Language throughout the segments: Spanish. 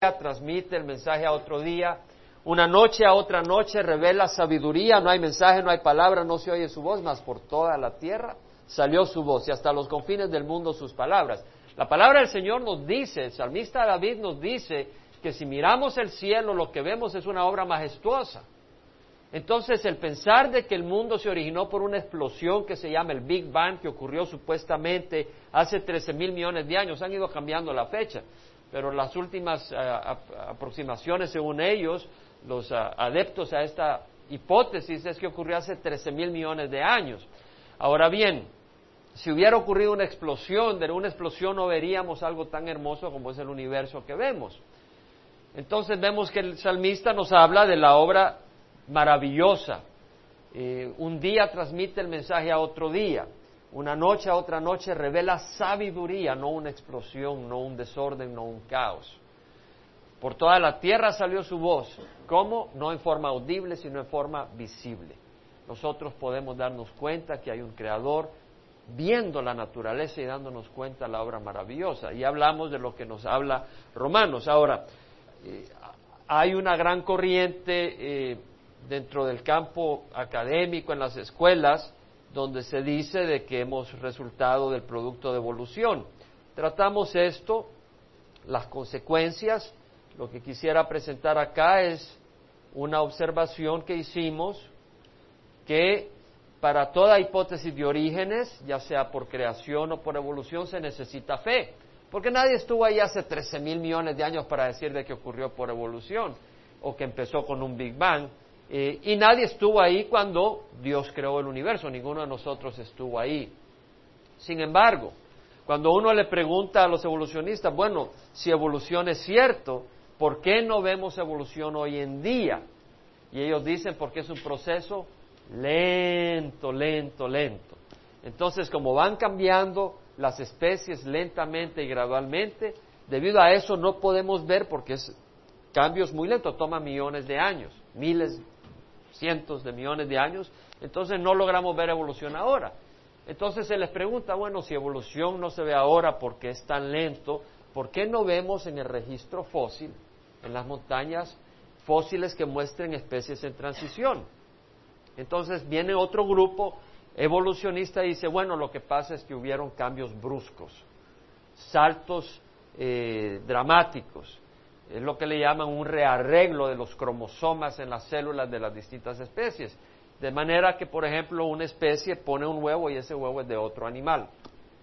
transmite el mensaje a otro día. Una noche a otra noche revela sabiduría, no hay mensaje, no hay palabra, no se oye su voz, mas por toda la tierra salió su voz y hasta los confines del mundo sus palabras. La palabra del Señor nos dice, el salmista David nos dice que si miramos el cielo lo que vemos es una obra majestuosa. Entonces el pensar de que el mundo se originó por una explosión que se llama el Big Bang, que ocurrió supuestamente hace 13 mil millones de años, han ido cambiando la fecha, pero las últimas eh, aproximaciones, según ellos, los eh, adeptos a esta hipótesis, es que ocurrió hace 13 mil millones de años. Ahora bien, si hubiera ocurrido una explosión, de una explosión no veríamos algo tan hermoso como es el universo que vemos. Entonces vemos que el salmista nos habla de la obra maravillosa. Eh, un día transmite el mensaje a otro día. Una noche a otra noche revela sabiduría, no una explosión, no un desorden, no un caos. Por toda la tierra salió su voz. ¿Cómo? No en forma audible, sino en forma visible. Nosotros podemos darnos cuenta que hay un creador viendo la naturaleza y dándonos cuenta la obra maravillosa. Y hablamos de lo que nos habla Romanos. Ahora, eh, hay una gran corriente eh, dentro del campo académico, en las escuelas, donde se dice de que hemos resultado del producto de evolución. Tratamos esto, las consecuencias, lo que quisiera presentar acá es una observación que hicimos que para toda hipótesis de orígenes, ya sea por creación o por evolución, se necesita fe. Porque nadie estuvo ahí hace 13 mil millones de años para decir de que ocurrió por evolución o que empezó con un Big Bang. Eh, y nadie estuvo ahí cuando Dios creó el universo, ninguno de nosotros estuvo ahí. Sin embargo, cuando uno le pregunta a los evolucionistas, bueno, si evolución es cierto, ¿por qué no vemos evolución hoy en día? Y ellos dicen porque es un proceso lento, lento, lento. Entonces, como van cambiando las especies lentamente y gradualmente, debido a eso no podemos ver porque es cambios muy lentos, toma millones de años, miles, cientos de millones de años, entonces no logramos ver evolución ahora. Entonces se les pregunta, bueno, si evolución no se ve ahora porque es tan lento, ¿por qué no vemos en el registro fósil, en las montañas, fósiles que muestren especies en transición? Entonces viene otro grupo evolucionista y dice, bueno, lo que pasa es que hubieron cambios bruscos, saltos eh, dramáticos, es lo que le llaman un rearreglo de los cromosomas en las células de las distintas especies. De manera que, por ejemplo, una especie pone un huevo y ese huevo es de otro animal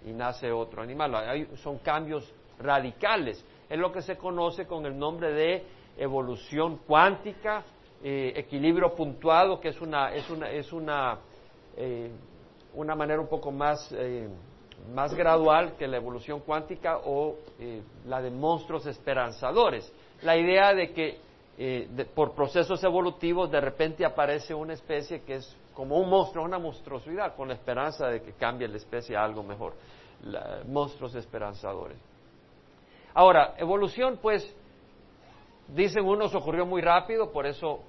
y nace otro animal. son cambios radicales. Es lo que se conoce con el nombre de evolución cuántica, eh, equilibrio puntuado, que es una, es una, es una, eh, una manera un poco más eh, más gradual que la evolución cuántica o eh, la de monstruos esperanzadores. La idea de que eh, por procesos evolutivos de repente aparece una especie que es como un monstruo, una monstruosidad, con la esperanza de que cambie la especie a algo mejor. monstruos esperanzadores. Ahora, evolución, pues, dicen unos ocurrió muy rápido, por eso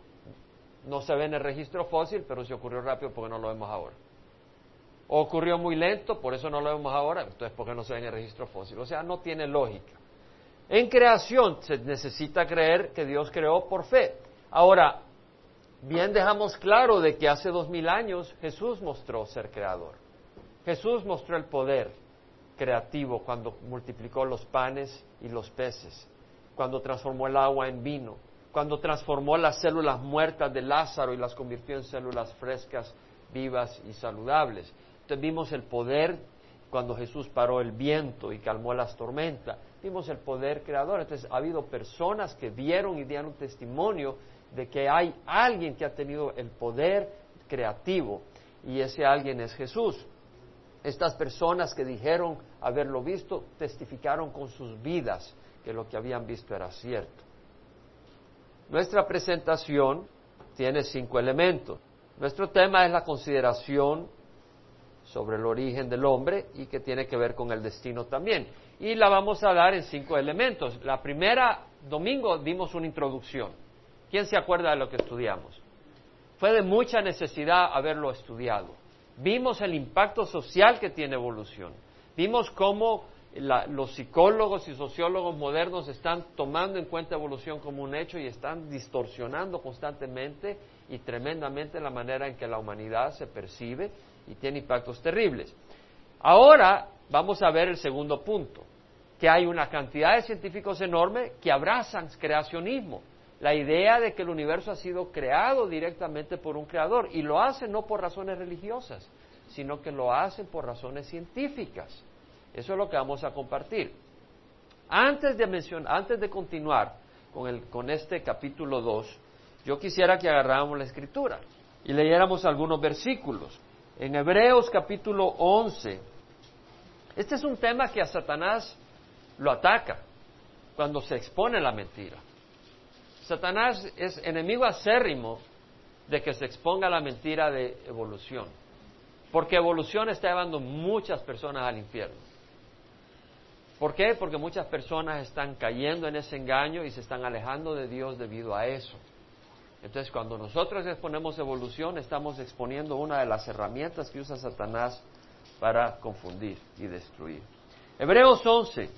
no se ve en el registro fósil, pero si ocurrió rápido porque no lo vemos ahora ocurrió muy lento, por eso no lo vemos ahora, entonces ¿por qué no se ve en el registro fósil? O sea, no tiene lógica. En creación se necesita creer que Dios creó por fe. Ahora, bien dejamos claro de que hace dos mil años Jesús mostró ser creador. Jesús mostró el poder creativo cuando multiplicó los panes y los peces, cuando transformó el agua en vino, cuando transformó las células muertas de Lázaro y las convirtió en células frescas, vivas y saludables vimos el poder cuando Jesús paró el viento y calmó las tormentas. Vimos el poder creador. Entonces ha habido personas que vieron y dieron testimonio de que hay alguien que ha tenido el poder creativo y ese alguien es Jesús. Estas personas que dijeron haberlo visto testificaron con sus vidas que lo que habían visto era cierto. Nuestra presentación tiene cinco elementos. Nuestro tema es la consideración sobre el origen del hombre y que tiene que ver con el destino también. Y la vamos a dar en cinco elementos. La primera, domingo, dimos una introducción. ¿Quién se acuerda de lo que estudiamos? Fue de mucha necesidad haberlo estudiado. Vimos el impacto social que tiene evolución. Vimos cómo los psicólogos y sociólogos modernos están tomando en cuenta evolución como un hecho y están distorsionando constantemente y tremendamente la manera en que la humanidad se percibe y tiene impactos terribles. Ahora vamos a ver el segundo punto, que hay una cantidad de científicos enorme que abrazan creacionismo, la idea de que el universo ha sido creado directamente por un creador y lo hacen no por razones religiosas, sino que lo hacen por razones científicas. Eso es lo que vamos a compartir. Antes de, antes de continuar con, el, con este capítulo 2, yo quisiera que agarráramos la escritura y leyéramos algunos versículos. En Hebreos capítulo 11, este es un tema que a Satanás lo ataca cuando se expone la mentira. Satanás es enemigo acérrimo de que se exponga la mentira de evolución, porque evolución está llevando muchas personas al infierno. ¿Por qué? Porque muchas personas están cayendo en ese engaño y se están alejando de Dios debido a eso. Entonces, cuando nosotros exponemos evolución, estamos exponiendo una de las herramientas que usa Satanás para confundir y destruir. Hebreos 11,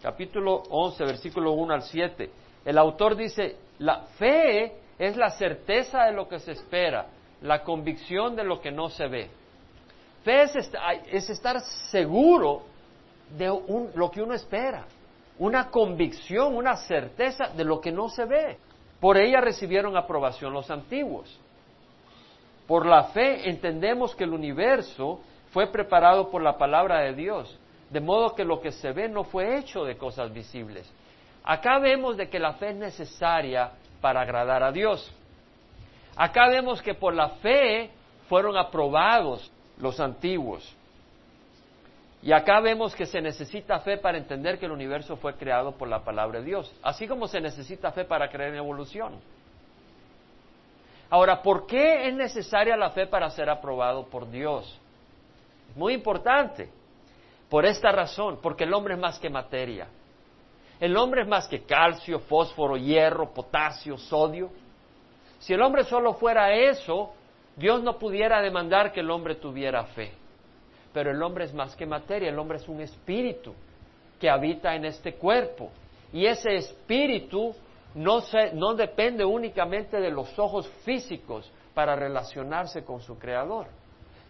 capítulo 11, versículo 1 al 7. El autor dice, la fe es la certeza de lo que se espera, la convicción de lo que no se ve. Fe es, estar seguro de lo que uno espera, una convicción, una certeza de lo que no se ve. Por ella recibieron aprobación los antiguos. Por la fe entendemos que el universo fue preparado por la palabra de Dios, de modo que lo que se ve no fue hecho de cosas visibles. Acá vemos de que la fe es necesaria para agradar a Dios. Acá vemos que por la fe fueron aprobados los antiguos. Y acá vemos que se necesita fe para entender que el universo fue creado por la palabra de Dios, así como se necesita fe para creer en evolución. Ahora, ¿por qué es necesaria la fe para ser aprobado por Dios? Muy importante. Por esta razón, porque el hombre es más que materia. El hombre es más que calcio, fósforo, hierro, potasio, sodio. Si el hombre solo fuera eso, Dios no pudiera demandar que el hombre tuviera fe pero el hombre es más que materia, el hombre es un espíritu que habita en este cuerpo. Y ese espíritu no, no depende únicamente de los ojos físicos para relacionarse con su creador.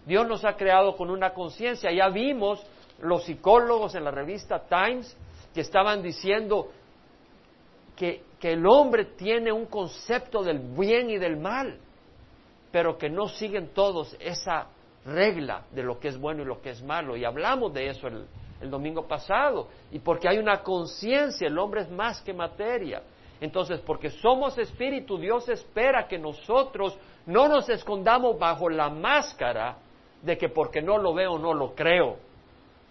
Dios nos ha creado con una conciencia. Ya vimos los psicólogos en la revista Times que estaban diciendo que, que, el hombre tiene un concepto del bien y del mal, pero que no siguen todos esa regla de lo que es bueno y lo que es malo. Y hablamos de eso el, domingo pasado. Y porque hay una conciencia, el hombre es más que materia. Entonces, porque somos espíritu, Dios espera que nosotros no nos escondamos bajo la máscara de que porque no lo veo no lo creo.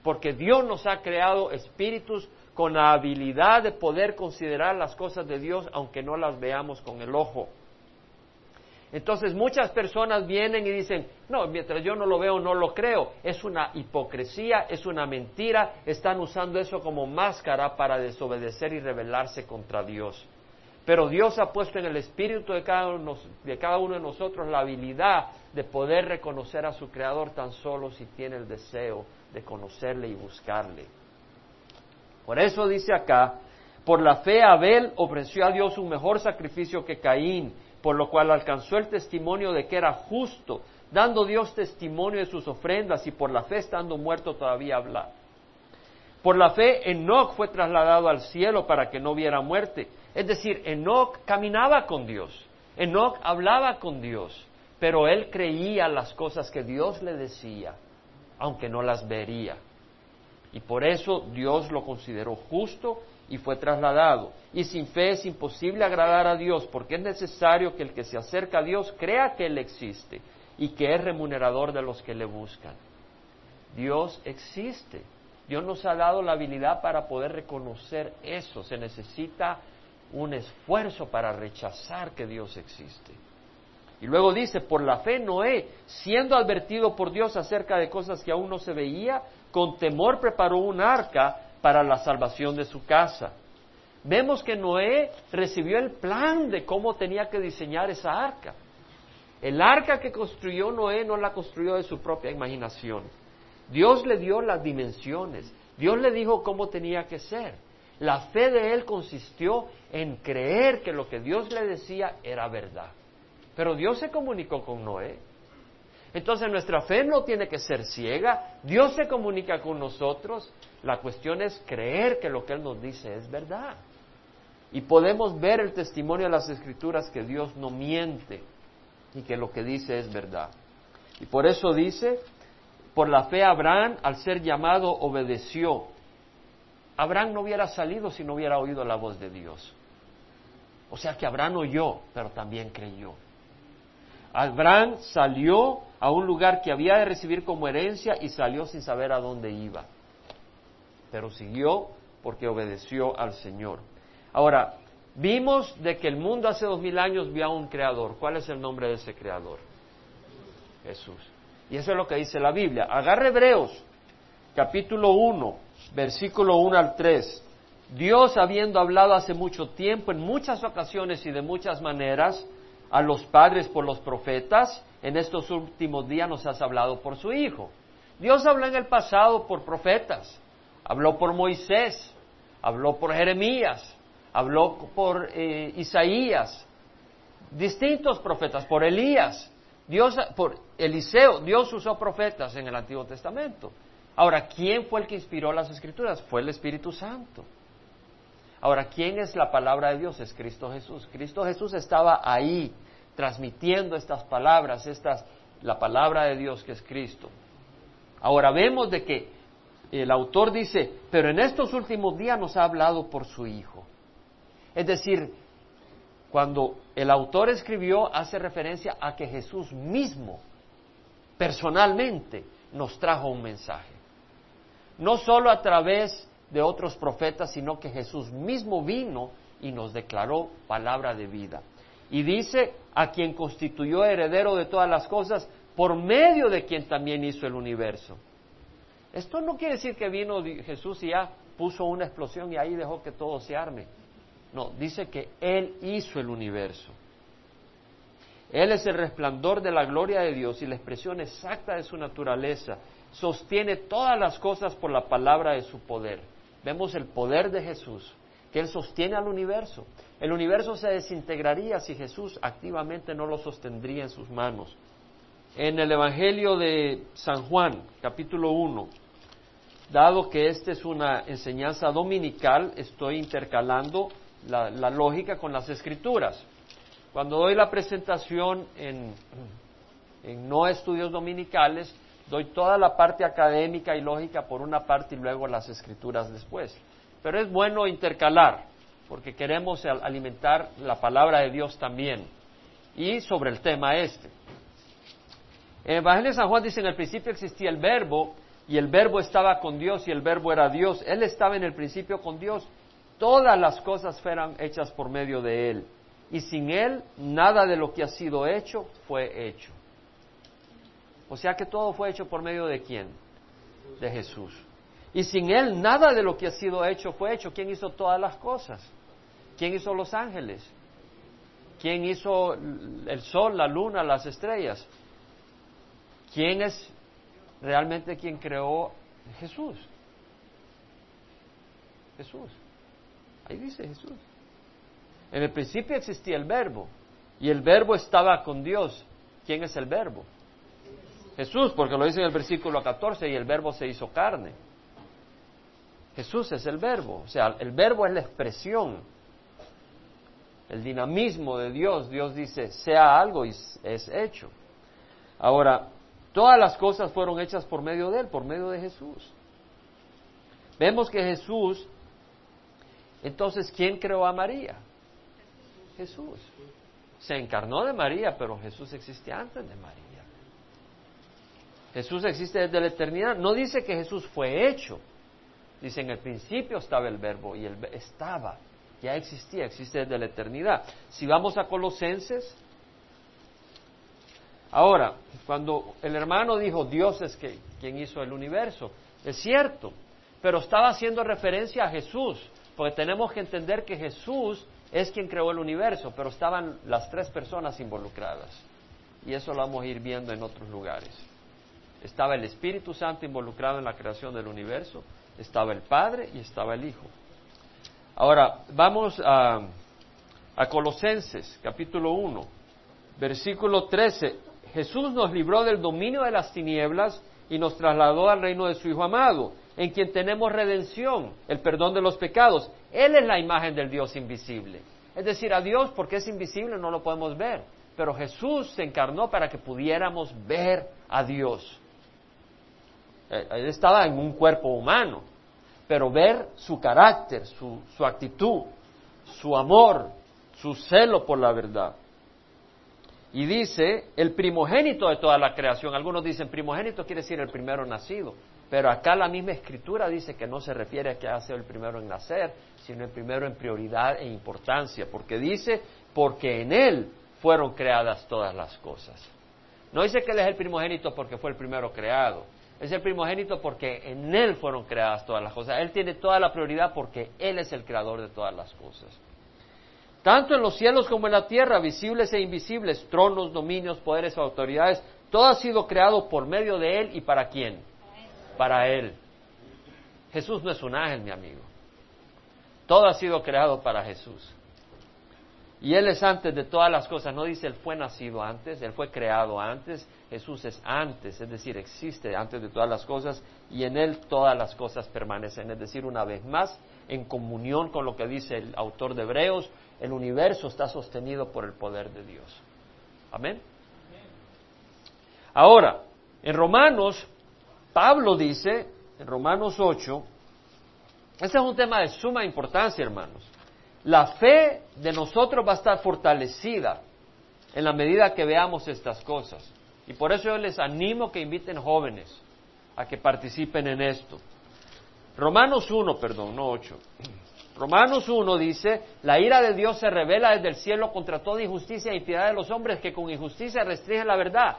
Porque Dios nos ha creado espíritus con la habilidad de poder considerar las cosas de Dios aunque no las veamos con el ojo. Entonces muchas personas vienen y dicen, no, mientras yo no lo veo, no lo creo. Es una hipocresía, es una mentira, están usando eso como máscara para desobedecer y rebelarse contra Dios. Pero Dios ha puesto en el espíritu de cada, uno, de cada uno de nosotros la habilidad de poder reconocer a su Creador tan solo si tiene el deseo de conocerle y buscarle. Por eso dice acá, por la fe Abel ofreció a Dios un mejor sacrificio que Caín por lo cual alcanzó el testimonio de que era justo, dando Dios testimonio de sus ofrendas y por la fe estando muerto todavía habla. Por la fe Enoch fue trasladado al cielo para que no viera muerte. Es decir, Enoch caminaba con Dios, Enoch hablaba con Dios, pero él creía las cosas que Dios le decía, aunque no las vería. Y por eso Dios lo consideró justo y fue trasladado. Y sin fe es imposible agradar a Dios porque es necesario que el que se acerca a Dios crea que Él existe y que es remunerador de los que le buscan. Dios existe. Dios nos ha dado la habilidad para poder reconocer eso. Se necesita un esfuerzo para rechazar que Dios existe. Y luego dice, por la fe Noé, siendo advertido por Dios acerca de cosas que aún no se veía, con temor preparó un arca para la salvación de su casa. Vemos que Noé recibió el plan de cómo tenía que diseñar esa arca. El arca que construyó Noé no la construyó de su propia imaginación. Dios le dio las dimensiones, Dios le dijo cómo tenía que ser. La fe de él consistió en creer que lo que Dios le decía era verdad. Pero Dios se comunicó con Noé. Entonces nuestra fe no tiene que ser ciega. Dios se comunica con nosotros. La cuestión es creer que lo que Él nos dice es verdad. Y podemos ver el testimonio de las Escrituras que Dios no miente y que lo que dice es verdad. Y por eso dice, por la fe Abraham, al ser llamado, obedeció. Abraham no hubiera salido si no hubiera oído la voz de Dios. O sea que Abraham oyó, pero también creyó. Abraham salió a un lugar que había de recibir como herencia y salió sin saber a dónde iba. Pero siguió porque obedeció al Señor. Ahora, vimos de que el mundo hace dos mil años vio a un creador. ¿Cuál es el nombre de ese creador? Jesús. Y eso es lo que dice la Biblia. Agarre Hebreos, capítulo 1, versículo 1 al 3. Dios, habiendo hablado hace mucho tiempo, en muchas ocasiones y de muchas maneras, a los padres por los profetas, en estos últimos días nos has hablado por su Hijo. Dios habló en el pasado por profetas, habló por Moisés, habló por Jeremías, habló por eh, Isaías, distintos profetas, por Elías, Dios, por Eliseo, Dios usó profetas en el Antiguo Testamento. Ahora, ¿quién fue el que inspiró las Escrituras? Fue el Espíritu Santo. Ahora, ¿quién es la palabra de Dios? Es Cristo Jesús. Cristo Jesús estaba ahí transmitiendo estas palabras, estas, la palabra de Dios que es Cristo. Ahora vemos de que el autor dice, pero en estos últimos días nos ha hablado por su Hijo. Es decir, cuando el autor escribió, hace referencia a que Jesús mismo, personalmente, nos trajo un mensaje. No solo a través de otros profetas, sino que Jesús mismo vino y nos declaró palabra de vida. Y dice, a quien constituyó heredero de todas las cosas, por medio de quien también hizo el universo. Esto no quiere decir que vino Jesús y ya puso una explosión y ahí dejó que todo se arme. No, dice que Él hizo el universo. Él es el resplandor de la gloria de Dios y la expresión exacta de su naturaleza. Sostiene todas las cosas por la palabra de su poder. Vemos el poder de Jesús, que Él sostiene al universo. El universo se desintegraría si Jesús activamente no lo sostendría en sus manos. En el Evangelio de San Juan, capítulo 1, dado que esta es una enseñanza dominical, estoy intercalando la, lógica con las escrituras. Cuando doy la presentación en, en no estudios dominicales, doy toda la parte académica y lógica por una parte y luego las escrituras después. Pero es bueno intercalar, porque queremos alimentar la palabra de Dios también. Y sobre el tema este. En Evangelio de San Juan dice, en el principio existía el verbo, y el verbo estaba con Dios, y el verbo era Dios. Él estaba en el principio con Dios, todas las cosas fueron hechas por medio de Él. Y sin Él, nada de lo que ha sido hecho fue hecho. O sea que todo fue hecho por medio de quién? De Jesús. Y sin Él, nada de lo que ha sido hecho fue hecho. ¿Quién hizo todas las cosas? ¿Quién hizo los ángeles? ¿Quién hizo el sol, la luna, las estrellas? ¿Quién es realmente quien creó Jesús? Jesús. Ahí dice Jesús. En el principio existía el verbo y el verbo estaba con Dios. ¿Quién es el verbo? Jesús, porque lo dice en el versículo 14 y el verbo se hizo carne. Jesús es el verbo, o sea, el verbo es la expresión, el dinamismo de Dios. Dios dice, sea algo y es hecho. Ahora, todas las cosas fueron hechas por medio de Él, por medio de Jesús. Vemos que Jesús entonces, ¿quién creó a María? Jesús. Se encarnó de María, pero Jesús existe antes de María. Jesús existe desde la eternidad. No dice que Jesús fue hecho. Dice, en el principio estaba el verbo y él estaba, ya existía, existe desde la eternidad. Si vamos a Colosenses, ahora, cuando el hermano dijo, Dios es que, quien hizo el universo, es cierto, pero estaba haciendo referencia a Jesús. Porque tenemos que entender que Jesús es quien creó el universo, pero estaban las tres personas involucradas. Y eso lo vamos a ir viendo en otros lugares. Estaba el Espíritu Santo involucrado en la creación del universo, Estaba el Padre y estaba el Hijo. Ahora, vamos a, a Colosenses, capítulo 1, versículo 13. Jesús nos libró del dominio de las tinieblas y nos trasladó al reino de su Hijo amado, en quien tenemos redención, el perdón de los pecados. Él es la imagen del Dios invisible. Es decir, a Dios, porque es invisible, no lo podemos ver. Pero Jesús se encarnó para que pudiéramos ver a Dios. Eh, él estaba en un cuerpo humano, pero ver su carácter, su, su actitud, su amor, su celo por la verdad. Y dice, el primogénito de toda la creación. Algunos dicen, primogénito quiere decir el primero nacido. Pero acá la misma escritura dice que no se refiere a que ha sido el primero en nacer, sino el primero en prioridad e importancia. Porque dice, porque en Él fueron creadas todas las cosas. No dice que Él es el primogénito porque fue el primero creado. Es el primogénito porque en Él fueron creadas todas las cosas. Él tiene toda la prioridad porque Él es el creador de todas las cosas. Tanto en los cielos como en la tierra, visibles e invisibles, tronos, dominios, poderes, autoridades, todo ha sido creado por medio de Él y para quién? Para Él. Jesús no es un ángel, mi amigo. Todo ha sido creado para Jesús. Y Él es antes de todas las cosas. No dice Él fue nacido antes, Él fue creado antes. Jesús es antes, es decir, existe antes de todas las cosas y en Él todas las cosas permanecen. Es decir, una vez más, en comunión con lo que dice el autor de Hebreos, el universo está sostenido por el poder de Dios. Amén. Ahora, en Romanos, Pablo dice, en Romanos 8, este es un tema de suma importancia, hermanos. La fe de nosotros va a estar fortalecida en la medida que veamos estas cosas. Y por eso yo les animo que inviten jóvenes a que participen en esto. Romanos 1, perdón, no 8. Romanos 1 dice, la ira de Dios se revela desde el cielo contra toda injusticia e impiedad de los hombres que con injusticia restringen la verdad,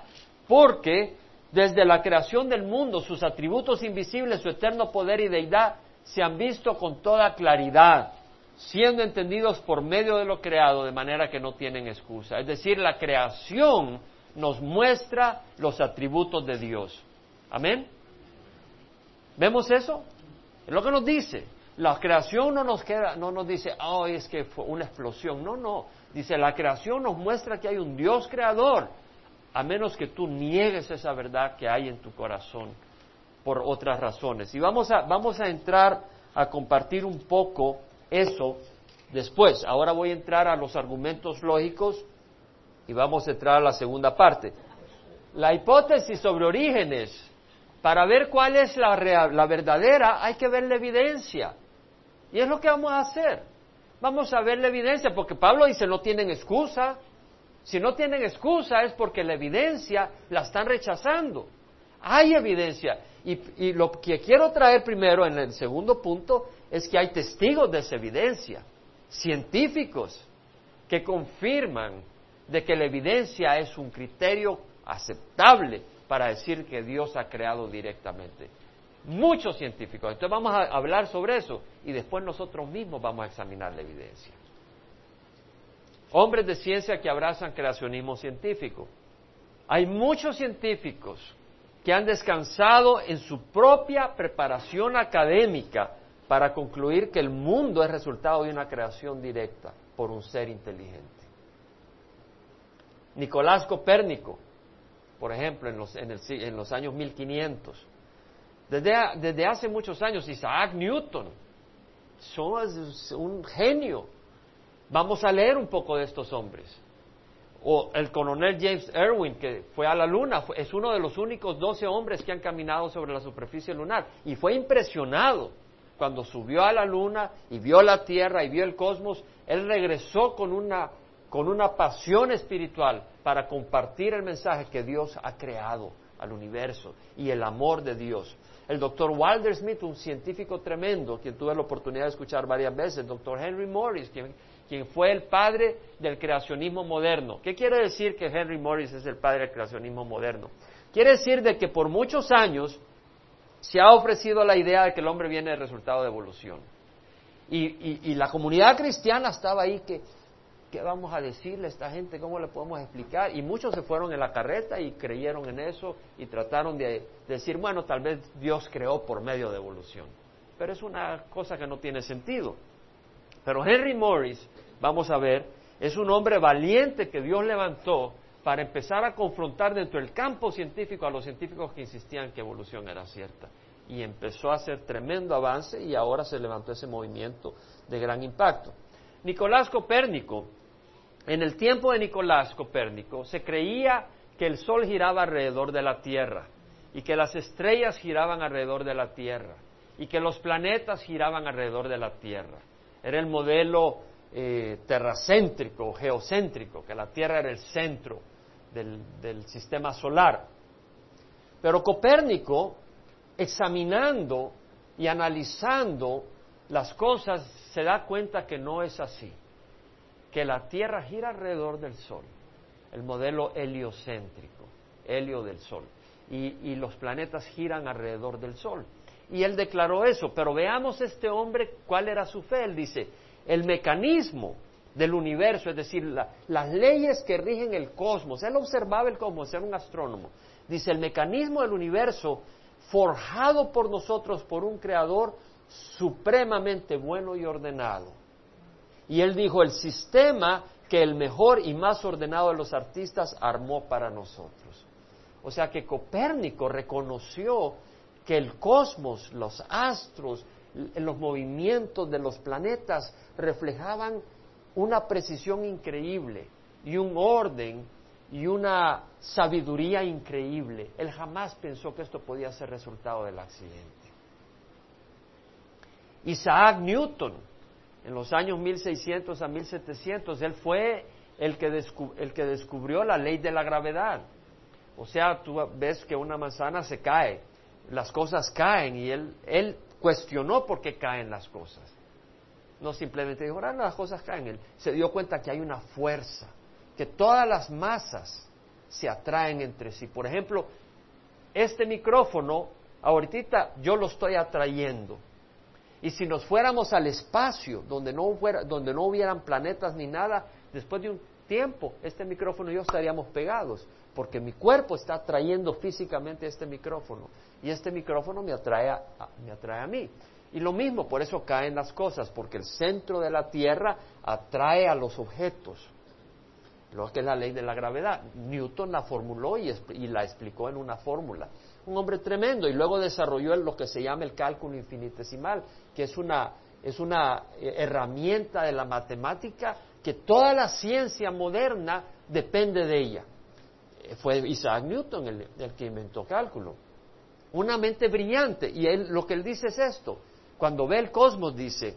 porque desde la creación del mundo sus atributos invisibles, su eterno poder y deidad se han visto con toda claridad, siendo entendidos por medio de lo creado de manera que no tienen excusa. Es decir, la creación nos muestra los atributos de Dios. Amén. ¿Vemos eso? Es lo que nos dice. La creación no nos queda, no nos dice, oh, es que fue una explosión. No, no. Dice, la creación nos muestra que hay un Dios creador, a menos que tú niegues esa verdad que hay en tu corazón por otras razones. Y vamos a, vamos a entrar a compartir un poco eso después. Ahora voy a entrar a los argumentos lógicos y vamos a entrar a la segunda parte. La hipótesis sobre orígenes, para ver cuál es la, la verdadera, hay que ver la evidencia. Y es lo que vamos a hacer. Vamos a ver la evidencia, porque Pablo dice no tienen excusa. Si no tienen excusa es porque la evidencia la están rechazando. Hay evidencia. Y, y, lo que quiero traer primero en el segundo punto es que hay testigos de esa evidencia, científicos, que confirman de que la evidencia es un criterio aceptable para decir que Dios ha creado directamente muchos científicos. Entonces vamos a hablar sobre eso y después nosotros mismos vamos a examinar la evidencia. Hombres de ciencia que abrazan creacionismo científico. Hay muchos científicos que han descansado en su propia preparación académica para concluir que el mundo es resultado de una creación directa por un ser inteligente. Nicolás Copérnico, por ejemplo, en los, años 1500, desde, hace muchos años, Isaac Newton, son un genio. Vamos a leer un poco de estos hombres. O el coronel James Irwin, que fue a la luna, es uno de los únicos doce hombres que han caminado sobre la superficie lunar. Y fue impresionado cuando subió a la luna y vio la Tierra y vio el cosmos. Él regresó con una, con una pasión espiritual para compartir el mensaje que Dios ha creado al universo y el amor de Dios. El doctor Walter Smith, un científico tremendo, quien tuve la oportunidad de escuchar varias veces, el doctor Henry Morris, quien, quien fue el padre del creacionismo moderno. ¿Qué quiere decir que Henry Morris es el padre del creacionismo moderno? Quiere decir de que por muchos años se ha ofrecido la idea de que el hombre viene del resultado de evolución. Y, la comunidad cristiana estaba ahí que ¿Qué vamos a decirle a esta gente? ¿Cómo le podemos explicar? Y muchos se fueron en la carreta y creyeron en eso y trataron de decir, bueno, tal vez Dios creó por medio de evolución. pero es una cosa que no tiene sentido. Pero Henry Morris, vamos a ver, es un hombre valiente que Dios levantó para empezar a confrontar dentro del campo científico a los científicos que insistían que evolución era cierta. Y empezó a hacer tremendo avance y ahora se levantó ese movimiento de gran impacto. Nicolás Copérnico, en el tiempo de Nicolás Copérnico, se creía que el Sol giraba alrededor de la Tierra y que las estrellas giraban alrededor de la Tierra y que los planetas giraban alrededor de la Tierra. Era el modelo eh, terracéntrico, geocéntrico, que la Tierra era el centro del, sistema solar. Pero Copérnico, examinando y analizando las cosas, se da cuenta que no es así, que la Tierra gira alrededor del Sol, el modelo heliocéntrico, helio del Sol, y, los planetas giran alrededor del Sol. Y él declaró eso, pero veamos este hombre cuál era su fe. Él dice, el mecanismo del universo, es decir, las leyes que rigen el cosmos, él observaba el cosmos, era un astrónomo, dice, el mecanismo del universo forjado por nosotros, por un creador, supremamente bueno y ordenado. Y él dijo, el sistema que el mejor y más ordenado de los artistas armó para nosotros. O sea que Copérnico reconoció que el cosmos, los astros, los movimientos de los planetas reflejaban una precisión increíble y un orden y una sabiduría increíble. Él jamás pensó que esto podía ser resultado del accidente. Isaac Newton, en los años 1600 a 1700, él fue el que, el que descubrió la ley de la gravedad. O sea, tú ves que una manzana se cae, las cosas caen y él, él cuestionó por qué caen las cosas. No simplemente dijo, ahora las cosas caen. Él se dio cuenta que hay una fuerza, que todas las masas se atraen entre sí. Por ejemplo, este micrófono, ahorita yo lo estoy atrayendo. Y si nos fuéramos al espacio, donde no, fuera, donde no hubieran planetas ni nada, después de un tiempo, este micrófono y yo estaríamos pegados, porque mi cuerpo está atrayendo físicamente este micrófono, y este micrófono me atrae a, me atrae a mí. Y lo mismo, por eso caen las cosas, porque el centro de la Tierra atrae a los objetos, lo que es la ley de la gravedad. Newton la formuló y, la explicó en una fórmula un hombre tremendo y luego desarrolló lo que se llama el cálculo infinitesimal, que es una, es una eh, herramienta de la matemática que toda la ciencia moderna depende de ella. Eh, fue Isaac Newton el, el que inventó cálculo. Una mente brillante, y él, lo que él dice es esto, cuando ve el cosmos dice,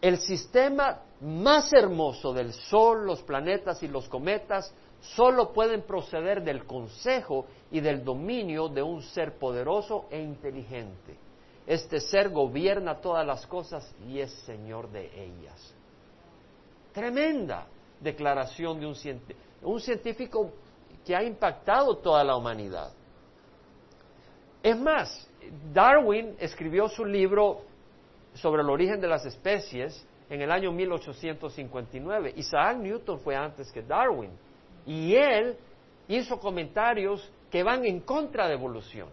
el sistema más hermoso del Sol, los planetas y los cometas solo pueden proceder del consejo y del dominio de un ser poderoso e inteligente. Este ser gobierna todas las cosas y es señor de ellas. Tremenda declaración de un, un científico que ha impactado toda la humanidad. Es más, Darwin escribió su libro sobre el origen de las especies en el año 1859. Isaac Newton fue antes que Darwin. Y él hizo comentarios que van en contra de evolución.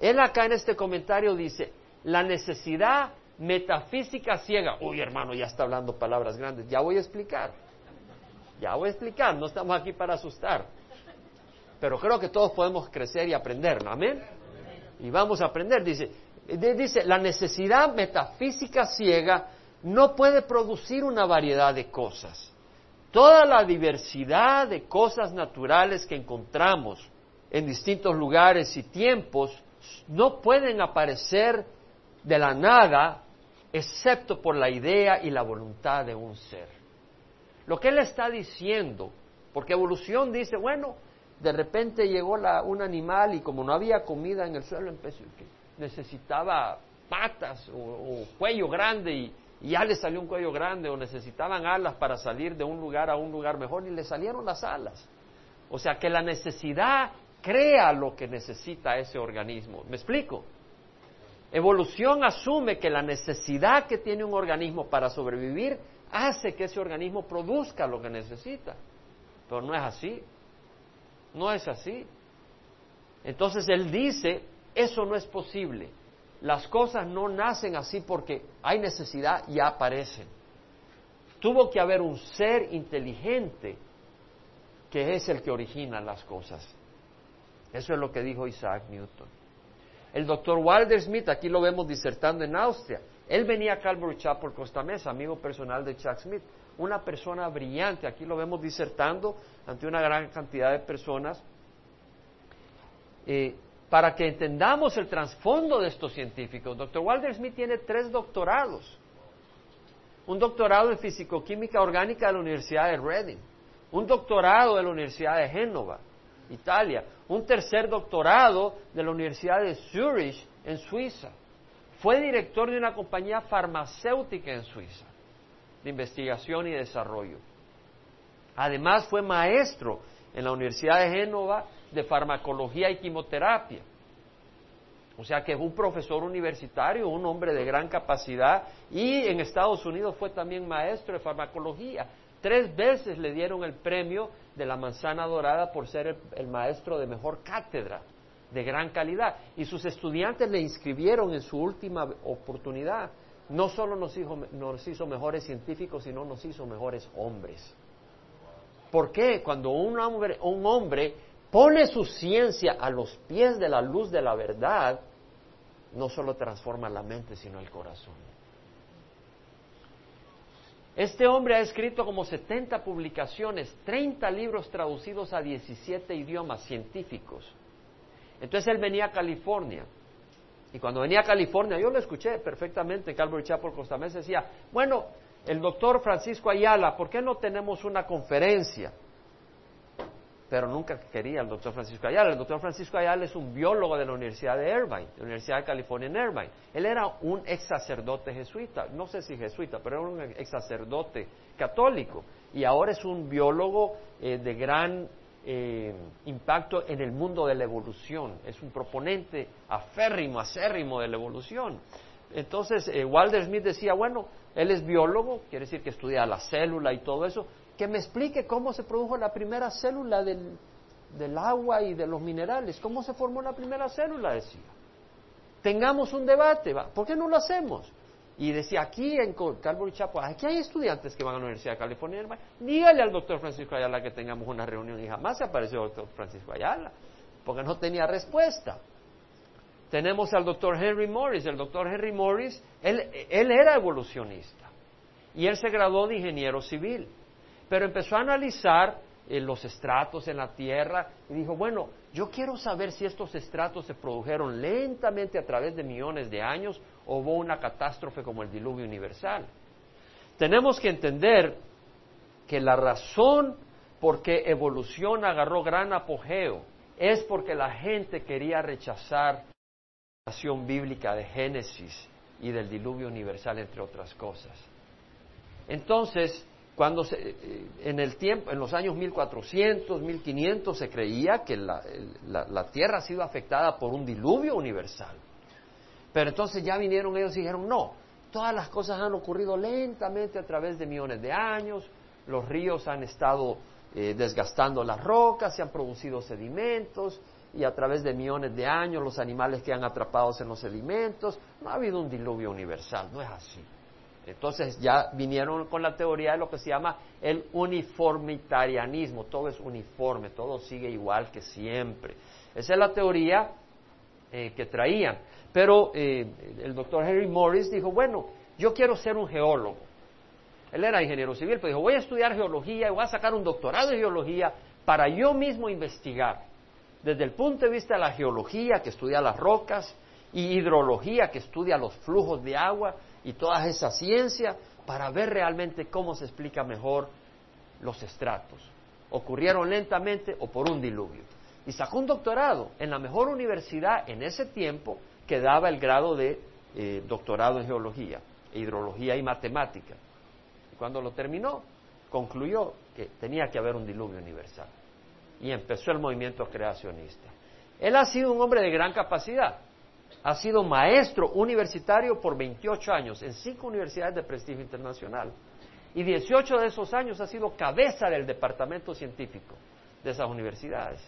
Él acá en este comentario dice, la necesidad metafísica ciega. Uy, hermano, ya está hablando palabras grandes. Ya voy a explicar. Ya voy a explicar. No estamos aquí para asustar. Pero creo que todos podemos crecer y aprender. Amén. Y vamos a aprender. Dice, dice, la necesidad metafísica ciega no puede producir una variedad de cosas. Toda la diversidad de cosas naturales que encontramos en distintos lugares y tiempos no pueden aparecer de la nada excepto por la idea y la voluntad de un ser. Lo que él está diciendo, porque evolución dice, bueno, de repente llegó un animal y como no había comida en el suelo, necesitaba patas o cuello grande y, ya le salió un cuello grande o necesitaban alas para salir de un lugar a un lugar mejor y le salieron las alas. O sea que la necesidad crea lo que necesita ese organismo. ¿Me explico? Evolución asume que la necesidad que tiene un organismo para sobrevivir hace que ese organismo produzca lo que necesita. Pero no es así. No es así. Entonces él dice, eso no es posible. las cosas no nacen así porque hay necesidad y aparecen. Tuvo que haber un ser inteligente que es el que origina las cosas. Eso es lo que dijo Isaac Newton. El doctor Walter Smith, aquí lo vemos disertando en Austria, él venía a Calvary Chapel Costa Mesa, amigo personal de Chuck Smith, una persona brillante, aquí lo vemos disertando ante una gran cantidad de personas. Eh, para que entendamos el trasfondo de estos científicos, Dr. Walter Smith tiene tres doctorados. Un doctorado en fisicoquímica orgánica de la Universidad de Reading, un doctorado de la Universidad de Génova, Italia, un tercer doctorado de la Universidad de Zurich en Suiza. Fue director de una compañía farmacéutica en Suiza, de investigación y desarrollo. Además fue maestro en la Universidad de Génova de farmacología y quimioterapia. O sea que es un profesor universitario, un hombre de gran capacidad y en Estados Unidos fue también maestro de farmacología. Tres veces le dieron el premio de la manzana dorada por ser el, maestro de mejor cátedra, de gran calidad. Y sus estudiantes le inscribieron en su última oportunidad. No solo nos hizo, nos hizo mejores científicos, sino nos hizo mejores hombres. ¿Por qué? Cuando un hombre, un hombre pone su ciencia a los pies de la luz de la verdad, no solo transforma la mente, sino el corazón. Este hombre ha escrito como 70 publicaciones, 30 libros traducidos a 17 idiomas científicos. Entonces él venía a California. Y cuando venía a California, yo lo escuché perfectamente en Calvary Chapel Costa Mesa, decía, bueno, el doctor Francisco Ayala, ¿por qué no tenemos una conferencia? Pero nunca quería el doctor Francisco Ayala. El doctor Francisco Ayala es un biólogo de la Universidad de Irvine, de la Universidad de California en Irvine. Él era un ex sacerdote jesuita, no sé si jesuita, pero era un ex sacerdote católico. Y ahora es un biólogo eh, de gran eh, impacto en el mundo de la evolución. Es un proponente aférrimo, acérrimo de la evolución. Entonces, eh, Walter Smith decía, bueno, él es biólogo, quiere decir que estudia la célula y todo eso, que me explique cómo se produjo la primera célula del, agua y de los minerales, cómo se formó la primera célula, decía. Tengamos un debate, ¿por qué no lo hacemos? Y decía, aquí en Calvary Chapo, aquí hay estudiantes que van a la Universidad de California, dígale al doctor Francisco Ayala que tengamos una reunión y jamás se apareció el doctor Francisco Ayala, porque no tenía respuesta. Tenemos al doctor Henry Morris, el doctor Henry Morris, él, él era evolucionista y él se graduó de ingeniero civil pero empezó a analizar eh, los estratos en la tierra y dijo, bueno, yo quiero saber si estos estratos se produjeron lentamente a través de millones de años o hubo una catástrofe como el diluvio universal. Tenemos que entender que la razón por qué evolución agarró gran apogeo es porque la gente quería rechazar la nación bíblica de Génesis y del diluvio universal, entre otras cosas. Entonces, cuando se, eh, en el tiempo, en los años 1400, 1500 se creía que la, Tierra ha sido afectada por un diluvio universal. Pero entonces ya vinieron ellos y dijeron, no, todas las cosas han ocurrido lentamente a través de millones de años, los ríos han estado eh, desgastando las rocas, se han producido sedimentos y a través de millones de años los animales que han atrapados en los sedimentos, no ha habido un diluvio universal, no es así. Entonces ya vinieron con la teoría de lo que se llama el uniformitarianismo, todo es uniforme, todo sigue igual que siempre. Esa es la teoría eh, que traían. Pero eh, el doctor Henry Morris dijo, bueno, yo quiero ser un geólogo. Él era ingeniero civil, pero dijo, voy a estudiar geología y voy a sacar un doctorado en geología para yo mismo investigar, desde el punto de vista de la geología, que estudia las rocas, y hidrología, que estudia los flujos de agua, y toda esa ciencia para ver realmente cómo se explica mejor los estratos. ¿Ocurrieron lentamente o por un diluvio? Y sacó un doctorado en la mejor universidad en ese tiempo que daba el grado de eh, doctorado en geología, hidrología y matemática. Y cuando lo terminó, concluyó que tenía que haber un diluvio universal. Y empezó el movimiento creacionista. Él ha sido un hombre de gran capacidad ha sido maestro universitario por 28 años en cinco universidades de prestigio internacional. Y 18 de esos años ha sido cabeza del departamento científico de esas universidades.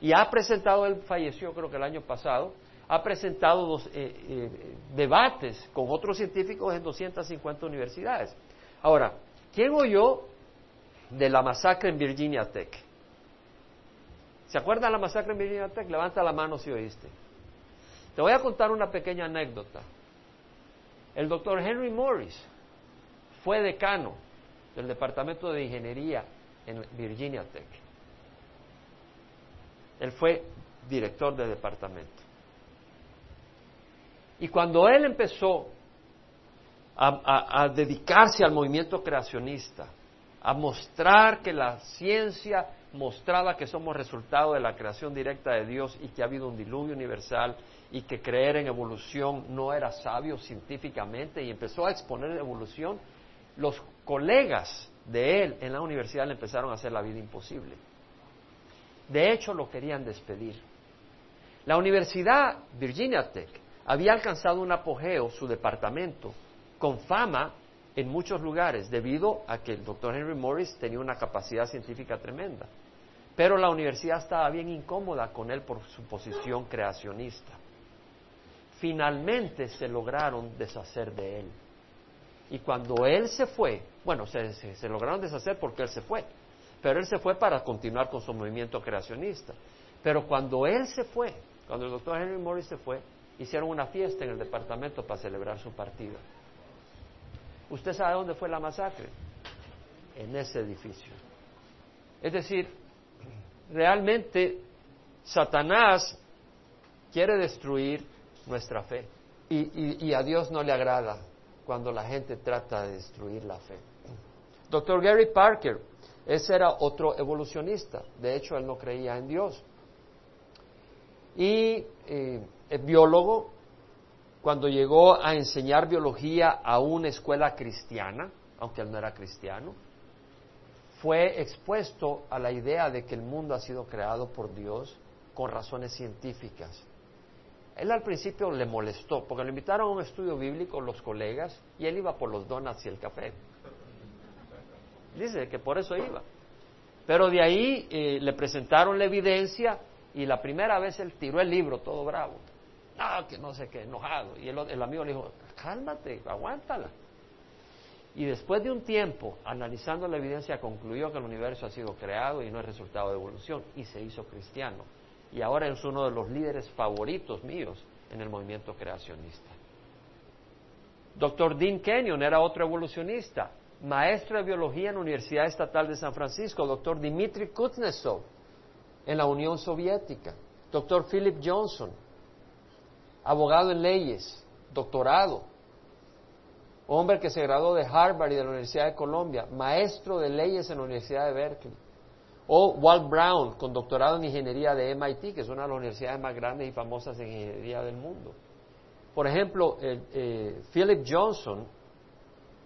Y ha presentado, él falleció creo que el año pasado, ha presentado eh, eh, debates con otros científicos en 250 universidades. Ahora, ¿quién oyó de la masacre en Virginia Tech? ¿Se acuerdan de la masacre en Virginia Tech? Levanta la mano si oíste. Te voy a contar una pequeña anécdota. El doctor Henry Morris fue decano del Departamento de Ingeniería en Virginia Tech. Él fue director del departamento. Y cuando él empezó a, dedicarse al movimiento creacionista, a mostrar que la ciencia mostraba que somos resultado de la creación directa de Dios y que ha habido un diluvio universal y que creer en evolución no era sabio científicamente y empezó a exponer evolución, los colegas de él en la universidad le empezaron a hacer la vida imposible. De hecho, lo querían despedir. La Universidad Virginia Tech había alcanzado un apogeo, su departamento, con fama en muchos lugares, debido a que el doctor Henry Morris tenía una capacidad científica tremenda. Pero la universidad estaba bien incómoda con él por su posición creacionista. Finalmente se lograron deshacer de él. Y cuando él se fue, bueno, se, lograron deshacer porque él se fue, pero él se fue para continuar con su movimiento creacionista. Pero cuando él se fue, cuando el doctor Henry Morris se fue, hicieron una fiesta en el departamento para celebrar su partida. ¿Usted sabe dónde fue la masacre? En ese edificio. Es decir, realmente Satanás quiere destruir nuestra fe y, a Dios no le agrada cuando la gente trata de destruir la fe. Doctor Gary Parker, ese era otro evolucionista, de hecho él no creía en Dios. Y eh, el biólogo, cuando llegó a enseñar biología a una escuela cristiana, aunque él no era cristiano, fue expuesto a la idea de que el mundo ha sido creado por Dios con razones científicas. Él al principio le molestó, porque lo invitaron a un estudio bíblico los colegas y él iba por los donuts y el café. Dice que por eso iba. Pero de ahí eh, le presentaron la evidencia y la primera vez él tiró el libro todo bravo. Ah, que no sé qué, enojado. Y el, el amigo le dijo, cálmate, aguántala. Y después de un tiempo, analizando la evidencia, concluyó que el universo ha sido creado y no es resultado de evolución, y se hizo cristiano. Y ahora es uno de los líderes favoritos míos en el movimiento creacionista. Doctor Dean Kenyon era otro evolucionista, maestro de biología en la Universidad Estatal de San Francisco, doctor Dmitry Kuznetsov en la Unión Soviética, doctor Philip Johnson, abogado en leyes, doctorado, hombre que se graduó de Harvard y de la Universidad de Colombia, maestro de leyes en la Universidad de Berkeley. O Walt Brown, con doctorado en ingeniería de MIT, que es una de las universidades más grandes y famosas en ingeniería del mundo. Por ejemplo, eh, Philip Johnson,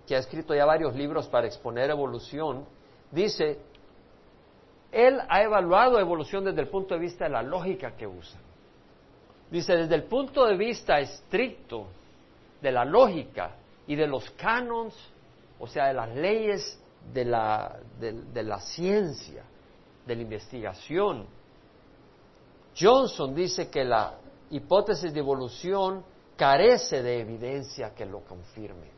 que ha escrito ya varios libros para exponer evolución, dice, él ha evaluado evolución desde el punto de vista de la lógica que usa. Dice, desde el punto de vista estricto de la lógica, y de los canons, o sea, de las leyes de la, de, la ciencia, de la investigación. Johnson dice que la hipótesis de evolución carece de evidencia que lo confirme.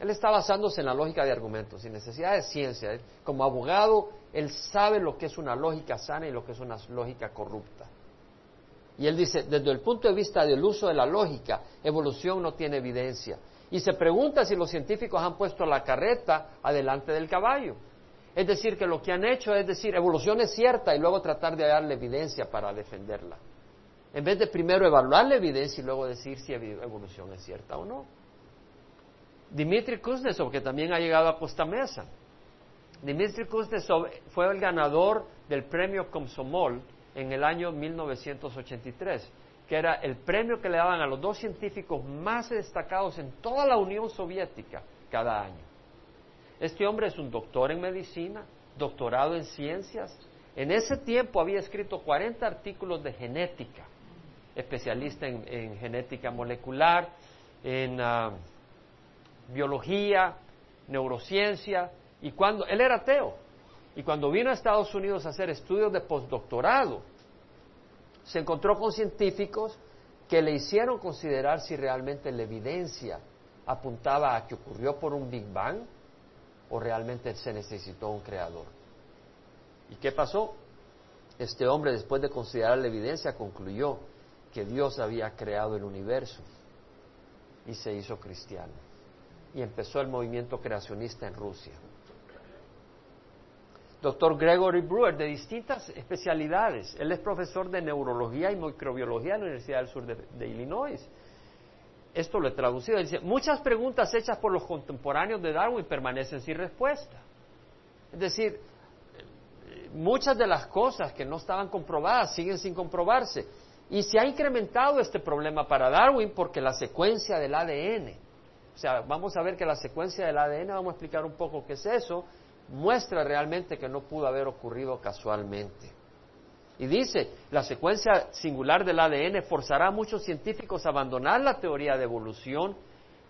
Él está basándose en la lógica de argumentos, sin necesidad de ciencia. Como abogado, él sabe lo que es una lógica sana y lo que es una lógica corrupta. Y él dice, desde el punto de vista del uso de la lógica, evolución no tiene evidencia y se pregunta si los científicos han puesto la carreta adelante del caballo. Es decir, que lo que han hecho es decir, evolución es cierta y luego tratar de darle evidencia para defenderla. En vez de primero evaluar la evidencia y luego decir si evolución es cierta o no. Dimitri Kuznetsov, que también ha llegado a Costa Mesa. Dimitri Kuznetsov fue el ganador del premio Komsomol en el año 1983 que era el premio que le daban a los dos científicos más destacados en toda la Unión Soviética cada año. Este hombre es un doctor en medicina, doctorado en ciencias. En ese tiempo había escrito 40 artículos de genética, especialista en, genética molecular, en ah, biología, neurociencia, y cuando él era ateo, y cuando vino a Estados Unidos a hacer estudios de postdoctorado, se encontró con científicos que le hicieron considerar si realmente la evidencia apuntaba a que ocurrió por un Big Bang o realmente se necesitó un creador. ¿Y qué pasó? Este hombre, después de considerar la evidencia, concluyó que Dios había creado el universo y se hizo cristiano. Y empezó el movimiento creacionista en Rusia. Doctor Gregory Brewer, de distintas especialidades. Él es profesor de neurología y microbiología en la Universidad del Sur de, Illinois. Esto lo he traducido. Dice, muchas preguntas hechas por los contemporáneos de Darwin permanecen sin respuesta. Es decir, muchas de las cosas que no estaban comprobadas siguen sin comprobarse. Y se ha incrementado este problema para Darwin porque la secuencia del ADN, o sea, vamos a ver que la secuencia del ADN, vamos a explicar un poco qué es eso, muestra realmente que no pudo haber ocurrido casualmente. Y dice, la secuencia singular del ADN forzará a muchos científicos a abandonar la teoría de evolución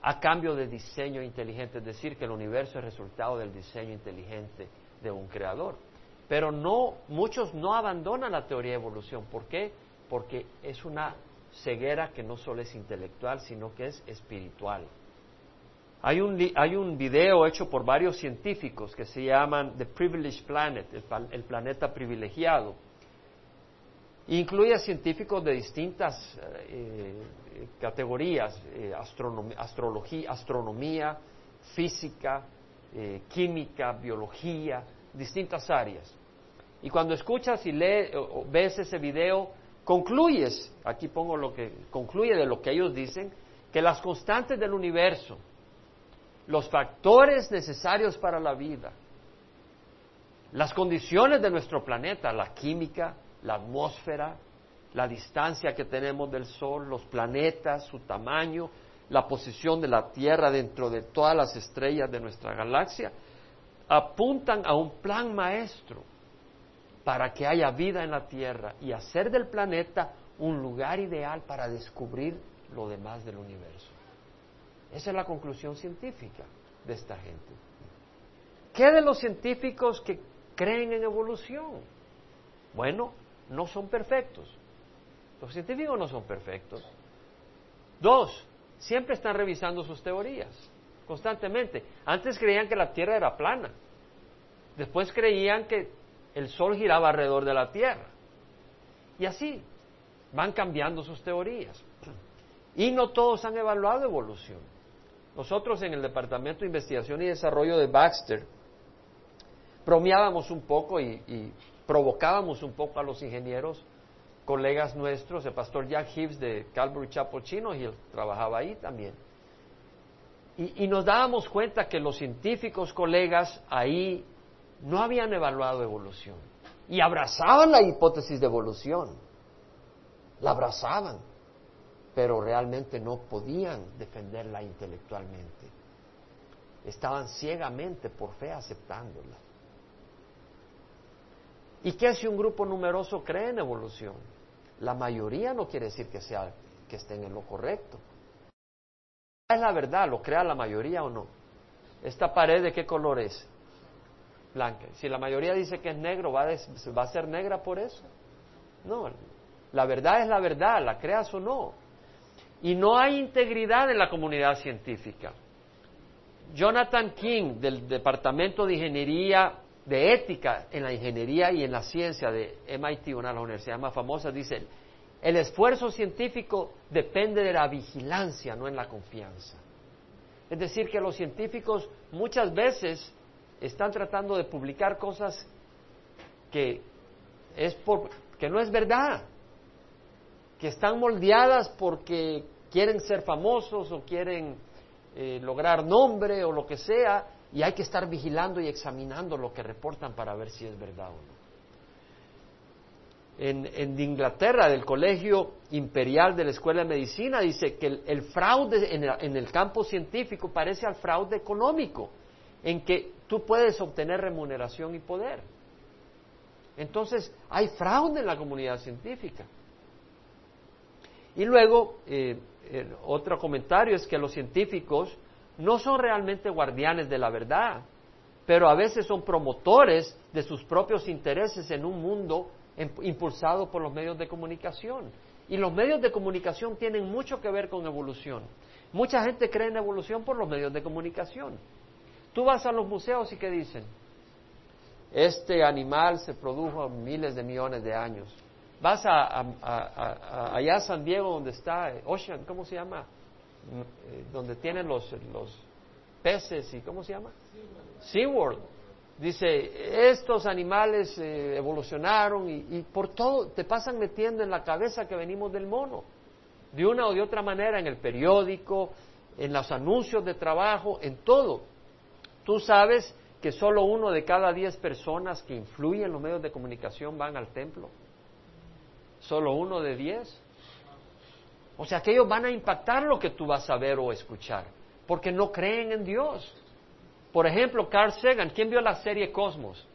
a cambio de diseño inteligente, es decir, que el universo es resultado del diseño inteligente de un creador. Pero no, muchos no abandonan la teoría de evolución. ¿Por qué? Porque es una ceguera que no solo es intelectual, sino que es espiritual. Hay un, hay un video hecho por varios científicos que se llaman The Privileged Planet, el, planeta privilegiado. Incluye científicos de distintas eh, categorías, eh, astrología, astronomía, física, eh, química, biología, distintas áreas. Y cuando escuchas y lees o ves ese video, concluyes, aquí pongo lo que concluye de lo que ellos dicen, que las constantes del universo, los factores necesarios para la vida, las condiciones de nuestro planeta, la química, la atmósfera, la distancia que tenemos del Sol, los planetas, su tamaño, la posición de la Tierra dentro de todas las estrellas de nuestra galaxia, apuntan a un plan maestro para que haya vida en la Tierra y hacer del planeta un lugar ideal para descubrir lo demás del universo. Esa es la conclusión científica de esta gente. ¿Qué de los científicos que creen en evolución? Bueno, no son perfectos. Los científicos no son perfectos. Dos, siempre están revisando sus teorías, constantemente. Antes creían que la Tierra era plana. Después creían que el Sol giraba alrededor de la Tierra. Y así van cambiando sus teorías. Y no todos han evaluado evolución. Nosotros en el Departamento de Investigación y Desarrollo de Baxter bromeábamos un poco y, provocábamos un poco a los ingenieros, colegas nuestros, el pastor Jack Hibbs de Calvary Chapel Chino, y él trabajaba ahí también. Y, y nos dábamos cuenta que los científicos colegas ahí no habían evaluado evolución y abrazaban la hipótesis de evolución, la abrazaban pero realmente no podían defenderla intelectualmente. Estaban ciegamente por fe aceptándola. ¿Y qué si un grupo numeroso cree en evolución? La mayoría no quiere decir que, sea, que estén en lo correcto. Es la verdad, lo crea la mayoría o no. ¿Esta pared de qué color es? Blanca. Si la mayoría dice que es negro, ¿va a ser negra por eso? No, la verdad es la verdad, la creas o no. Y no hay integridad en la comunidad científica. Jonathan King, del Departamento de Ingeniería, de Ética en la Ingeniería y en la Ciencia de MIT, una de las universidades más famosas, dice, el esfuerzo científico depende de la vigilancia, no en la confianza. Es decir, que los científicos muchas veces están tratando de publicar cosas que, es por, que no es verdad que están moldeadas porque quieren ser famosos o quieren eh, lograr nombre o lo que sea, y hay que estar vigilando y examinando lo que reportan para ver si es verdad o no. En, Inglaterra, del Colegio Imperial de la Escuela de Medicina, dice que el, fraude en el, en el campo científico parece al fraude económico, en que tú puedes obtener remuneración y poder. Entonces, hay fraude en la comunidad científica. Y luego, eh, otro comentario es que los científicos no son realmente guardianes de la verdad, pero a veces son promotores de sus propios intereses en un mundo impulsado por los medios de comunicación. Y los medios de comunicación tienen mucho que ver con evolución. Mucha gente cree en evolución por los medios de comunicación. Tú vas a los museos y ¿qué dicen? Este animal se produjo miles de millones de años. Vas a, allá a San Diego donde está Ocean, ¿cómo se llama? Eh, donde tienen los, los peces y ¿cómo se llama? SeaWorld. Dice, estos animales eh, evolucionaron y, y, por todo te pasan metiendo en la cabeza que venimos del mono. De una o de otra manera, en el periódico, en los anuncios de trabajo, en todo. Tú sabes que solo uno de cada diez personas que influyen en los medios de comunicación van al templo. Solo uno de diez. O sea que ellos van a impactar lo que tú vas a ver o escuchar, porque no creen en Dios. Por ejemplo, Carl Sagan, ¿quién vio la serie Cosmos?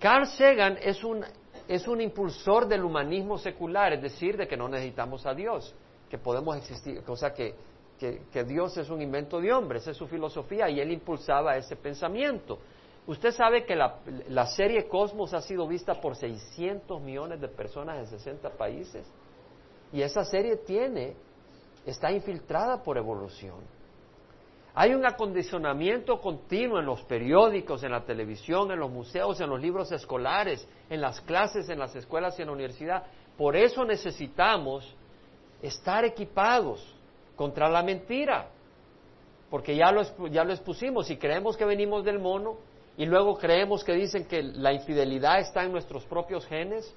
Carl Sagan es un, es un impulsor del humanismo secular, es decir, de que no necesitamos a Dios, que podemos existir, o sea que, que, Dios es un invento de hombres, es su filosofía, y él impulsaba ese pensamiento. Usted sabe que la, la serie Cosmos ha sido vista por 600 millones de personas en 60 países, y esa serie tiene, está infiltrada por evolución. Hay un acondicionamiento continuo en los periódicos, en la televisión, en los museos, en los libros escolares, en las clases, en las escuelas y en la universidad. Por eso necesitamos estar equipados contra la mentira, porque ya lo, ya lo expusimos y creemos que venimos del mono y luego creemos que dicen que la infidelidad está en nuestros propios genes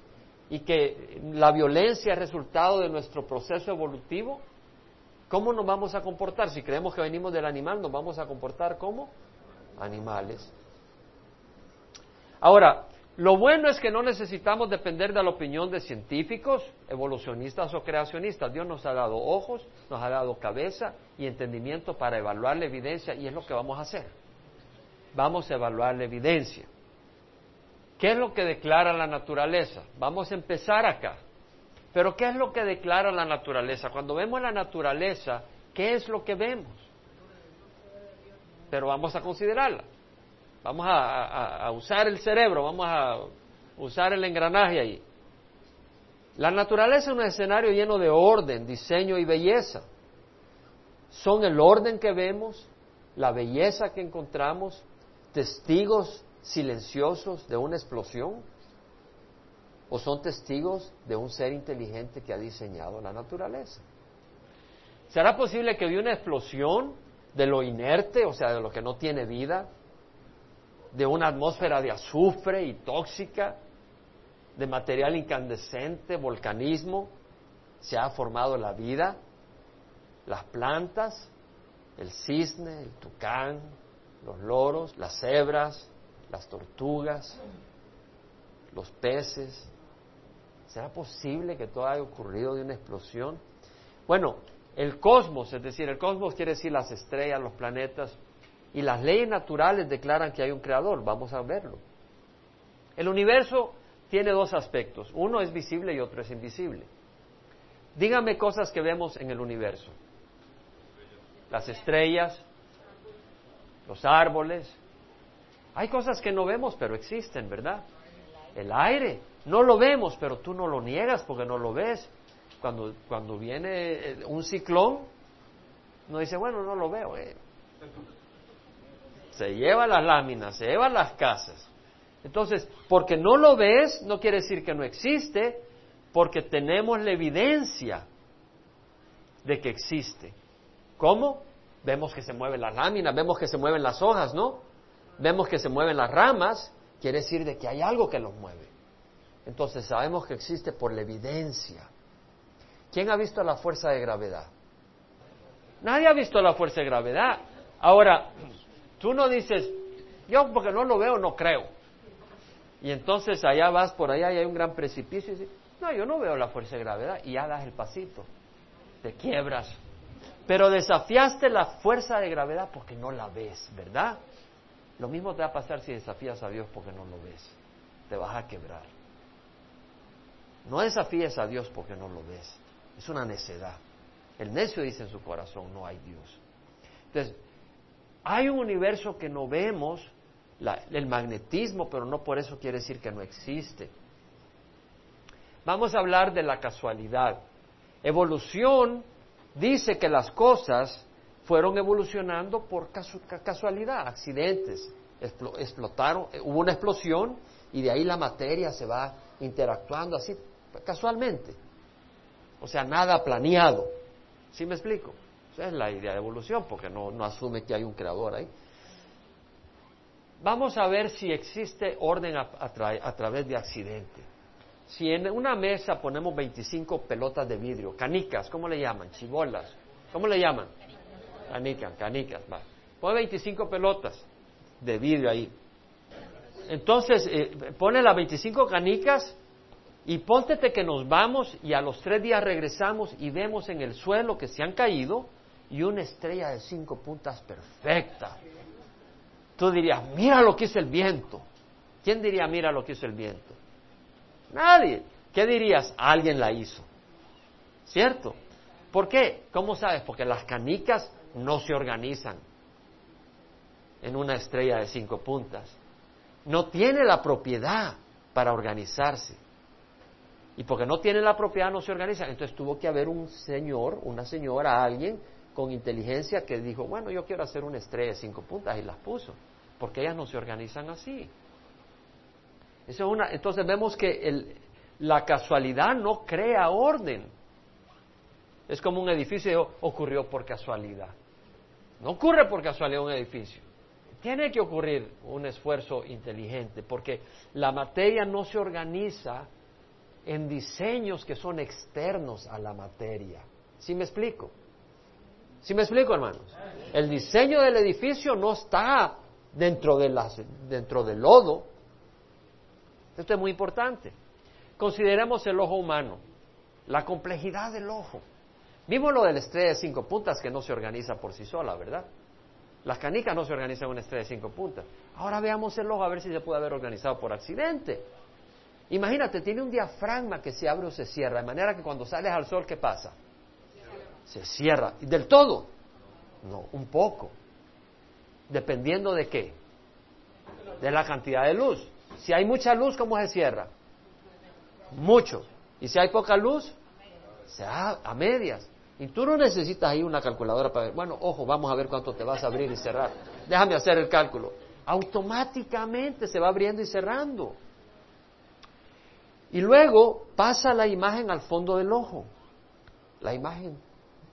y que la violencia es resultado de nuestro proceso evolutivo. ¿Cómo nos vamos a comportar? Si creemos que venimos del animal, nos vamos a comportar como animales. Ahora, lo bueno es que no necesitamos depender de la opinión de científicos, evolucionistas o creacionistas. Dios nos ha dado ojos, nos ha dado cabeza y entendimiento para evaluar la evidencia y es lo que vamos a hacer. Vamos a evaluar la evidencia. ¿Qué es lo que declara la naturaleza? Vamos a empezar acá. Pero ¿qué es lo que declara la naturaleza? Cuando vemos la naturaleza, ¿qué es lo que vemos? Pero vamos a considerarla. Vamos a, usar el cerebro, vamos a usar el engranaje ahí. La naturaleza es un escenario lleno de orden, diseño y belleza. Son el orden que vemos, la belleza que encontramos, testigos silenciosos de una explosión o son testigos de un ser inteligente que ha diseñado la naturaleza. ¿Será posible que de una explosión de lo inerte, o sea, de lo que no tiene vida, de una atmósfera de azufre y tóxica, de material incandescente, volcanismo, se ha formado la vida, las plantas, el cisne, el tucán, los loros, las cebras, las tortugas, los peces, ¿Será posible que todo haya ocurrido de una explosión? Bueno, el cosmos, es decir, el cosmos quiere decir las estrellas, los planetas, y las leyes naturales declaran que hay un creador, vamos a verlo. El universo tiene dos aspectos, uno es visible y otro es invisible. Dígame cosas que vemos en el universo. Las estrellas, los árboles. Hay cosas que no vemos, pero existen, ¿verdad? El aire, no lo vemos, pero tú no lo niegas porque no lo ves. Cuando, cuando viene eh, un ciclón, no dice, bueno, no lo veo. Eh. Se lleva las láminas, se lleva las casas. Entonces, porque no lo ves, no quiere decir que no existe, porque tenemos la evidencia de que existe. ¿Cómo? Vemos que se mueven las láminas, vemos que se mueven las hojas, ¿no? Vemos que se mueven las ramas, quiere decir de que hay algo que los mueve. Entonces sabemos que existe por la evidencia. ¿Quién ha visto la fuerza de gravedad? Nadie ha visto la fuerza de gravedad. Ahora, tú no dices, yo porque no lo veo, no creo. Y entonces allá vas por allá y hay un gran precipicio y dices, no, yo no veo la fuerza de gravedad. Y ya das el pasito. Te quiebras. Pero desafiaste la fuerza de gravedad porque no la ves, ¿verdad? Lo mismo te va a pasar si desafías a Dios porque no lo ves. Te vas a quebrar. No desafíes a Dios porque no lo ves. Es una necedad. El necio dice en su corazón, no hay Dios. Entonces, hay un universo que no vemos, el magnetismo, pero no por eso quiere decir que no existe. Vamos a hablar de la casualidad. Evolución dice que las cosas fueron evolucionando por casualidad, accidentes, explotaron, hubo una explosión y de ahí la materia se va interactuando así casualmente. O sea, nada planeado. ¿Sí me explico? Esa es la idea de evolución, porque no, no asume que hay un creador ahí. Vamos a ver si existe orden a, a través de accidente. Si en una mesa ponemos 25 pelotas de vidrio, canicas, ¿cómo le llaman? Chibolas, ¿cómo le llaman? Canicas, canicas, va. Pone 25 pelotas de vidrio ahí. Entonces, eh, pone las 25 canicas y póntete que nos vamos y a los tres días regresamos y vemos en el suelo que se han caído y una estrella de cinco puntas perfecta. Tú dirías, mira lo que hizo el viento. ¿Quién diría, mira lo que hizo el viento? Nadie. ¿Qué dirías? Alguien la hizo. ¿Cierto? ¿Por qué? ¿Cómo sabes? Porque las canicas no se organizan en una estrella de cinco puntas. No tiene la propiedad para organizarse. Y porque no tiene la propiedad no se organizan. Entonces tuvo que haber un señor, una señora, alguien con inteligencia que dijo, bueno, yo quiero hacer una estrella de cinco puntas y las puso. Porque ellas no se organizan así. Eso entonces vemos que el, la casualidad no crea orden. Es como un edificio ocurrió por casualidad. No ocurre por casualidad un edificio. Tiene que ocurrir un esfuerzo inteligente porque la materia no se organiza en diseños que son externos a la materia. ¿Sí me explico? ¿Sí me explico, hermanos? El diseño del edificio no está dentro, de las, dentro del lodo, esto es muy importante. Consideremos el ojo humano, la complejidad del ojo. Vimos lo de la estrella de cinco puntas que no se organiza por sí sola, ¿verdad? Las canicas no se organizan en una estrella de cinco puntas. Ahora veamos el ojo a ver si se puede haber organizado por accidente. Imagínate, tiene un diafragma que se abre o se cierra, de manera que cuando sales al sol, ¿qué pasa? Se cierra. ¿Y del todo? No, un poco. Dependiendo de qué? De la cantidad de luz. Si hay mucha luz, ¿cómo se cierra? Mucho. Y si hay poca luz, se a, a medias. Y tú no necesitas ahí una calculadora para ver, bueno, ojo, vamos a ver cuánto te vas a abrir y cerrar. Déjame hacer el cálculo. Automáticamente se va abriendo y cerrando. Y luego pasa la imagen al fondo del ojo, la imagen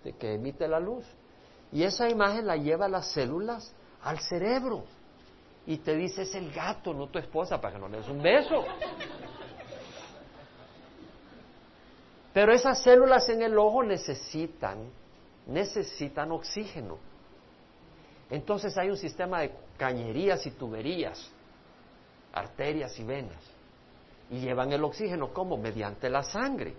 de que emite la luz. Y esa imagen la lleva las células al cerebro y te dice es el gato, no tu esposa, para que no le des un beso. Pero esas células en el ojo necesitan, necesitan oxígeno. Entonces hay un sistema de cañerías y tuberías, arterias y venas. Y llevan el oxígeno como mediante la sangre.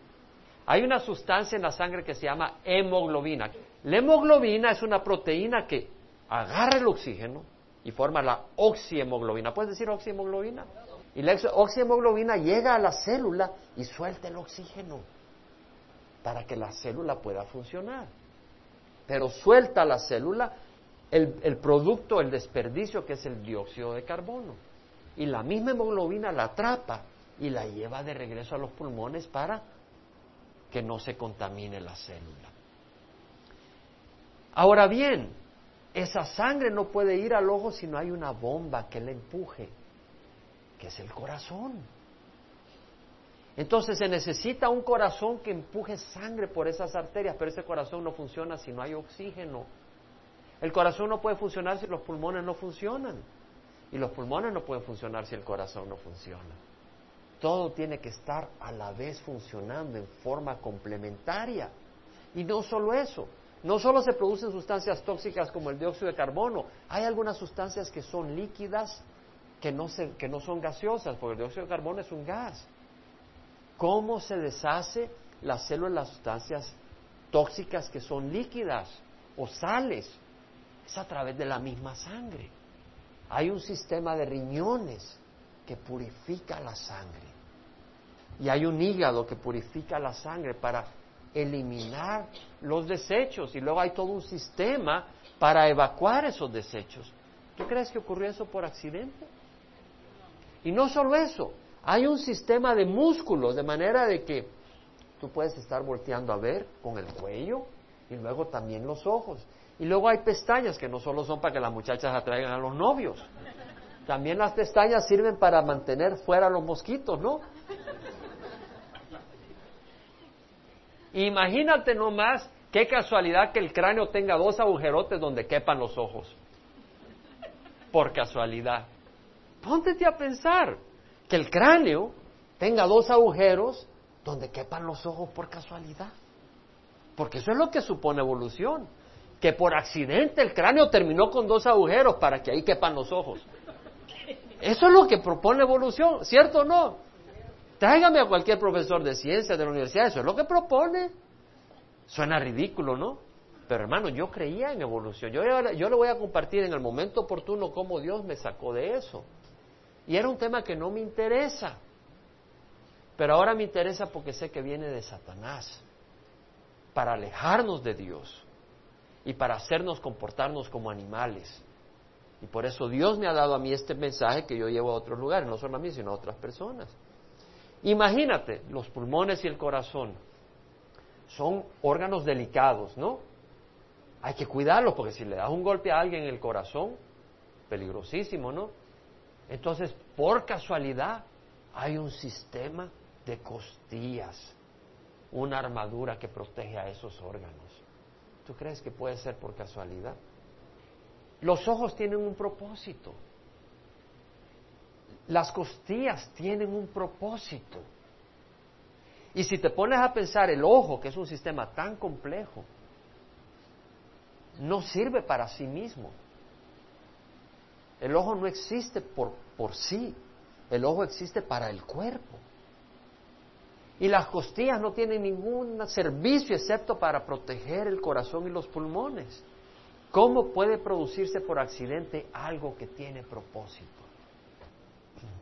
Hay una sustancia en la sangre que se llama hemoglobina. La hemoglobina es una proteína que agarra el oxígeno y forma la oxihemoglobina. ¿Puedes decir oxihemoglobina? Y la oxihemoglobina llega a la célula y suelta el oxígeno para que la célula pueda funcionar. Pero suelta la célula el, producto, el desperdicio que es el dióxido de carbono. Y la misma hemoglobina la atrapa y la lleva de regreso a los pulmones para que no se contamine la célula. Ahora bien, esa sangre no puede ir al ojo si no hay una bomba que la empuje, que es el corazón. Entonces se necesita un corazón que empuje sangre por esas arterias, pero ese corazón no funciona si no hay oxígeno. El corazón no puede funcionar si los pulmones no funcionan. Y los pulmones no pueden funcionar si el corazón no funciona. Todo tiene que estar a la vez funcionando en forma complementaria. Y no solo eso, no solo se producen sustancias tóxicas como el dióxido de carbono, hay algunas sustancias que son líquidas que no, que no son gaseosas, porque el dióxido de carbono es un gas. ¿Cómo se deshace la célula las sustancias tóxicas que son líquidas o sales? Es a través de la misma sangre. Hay un sistema de riñones que purifica la sangre. Y hay un hígado que purifica la sangre para eliminar los desechos y luego hay todo un sistema para evacuar esos desechos. ¿Tú crees que ocurrió eso por accidente? Y no solo eso, Hay un sistema de músculos, de manera de que tú puedes estar volteando a ver con el cuello y luego también los ojos. Y luego hay pestañas que no solo son para que las muchachas atraigan a los novios, también las pestañas sirven para mantener fuera los mosquitos, ¿no? Imagínate nomás qué casualidad que el cráneo tenga dos agujerotes donde quepan los ojos. Por casualidad. Póntete a pensar que el cráneo tenga dos agujeros donde quepan los ojos por casualidad. Porque eso es lo que supone evolución que por accidente el cráneo terminó con dos agujeros para que ahí quepan los ojos. Eso es lo que propone evolución, ¿cierto o no? Tráigame a cualquier profesor de ciencias de la universidad, eso es lo que propone. Suena ridículo, ¿no? Pero hermano, yo creía en evolución. Yo, yo le voy a compartir en el momento oportuno cómo Dios me sacó de eso. Y era un tema que no me interesa. Pero ahora me interesa porque sé que viene de Satanás. Para alejarnos de Dios y para hacernos comportarnos como animales. Y por eso Dios me ha dado a mí este mensaje que yo llevo a otros lugares, no solo a mí, sino a otras personas. Imagínate, los pulmones y el corazón son órganos delicados, ¿no? Hay que cuidarlos porque si le das un golpe a alguien en el corazón, peligrosísimo, ¿no? Entonces, por casualidad, hay un sistema de costillas, una armadura que protege a esos órganos. ¿Tú crees que puede ser por casualidad? Los ojos tienen un propósito. Las costillas tienen un propósito. Y si te pones a pensar, el ojo, que es un sistema tan complejo, no sirve para sí mismo. El ojo no existe por, por sí, el ojo existe para el cuerpo. Y las costillas no tienen ningún servicio excepto para proteger el corazón y los pulmones. ¿Cómo puede producirse por accidente algo que tiene propósito?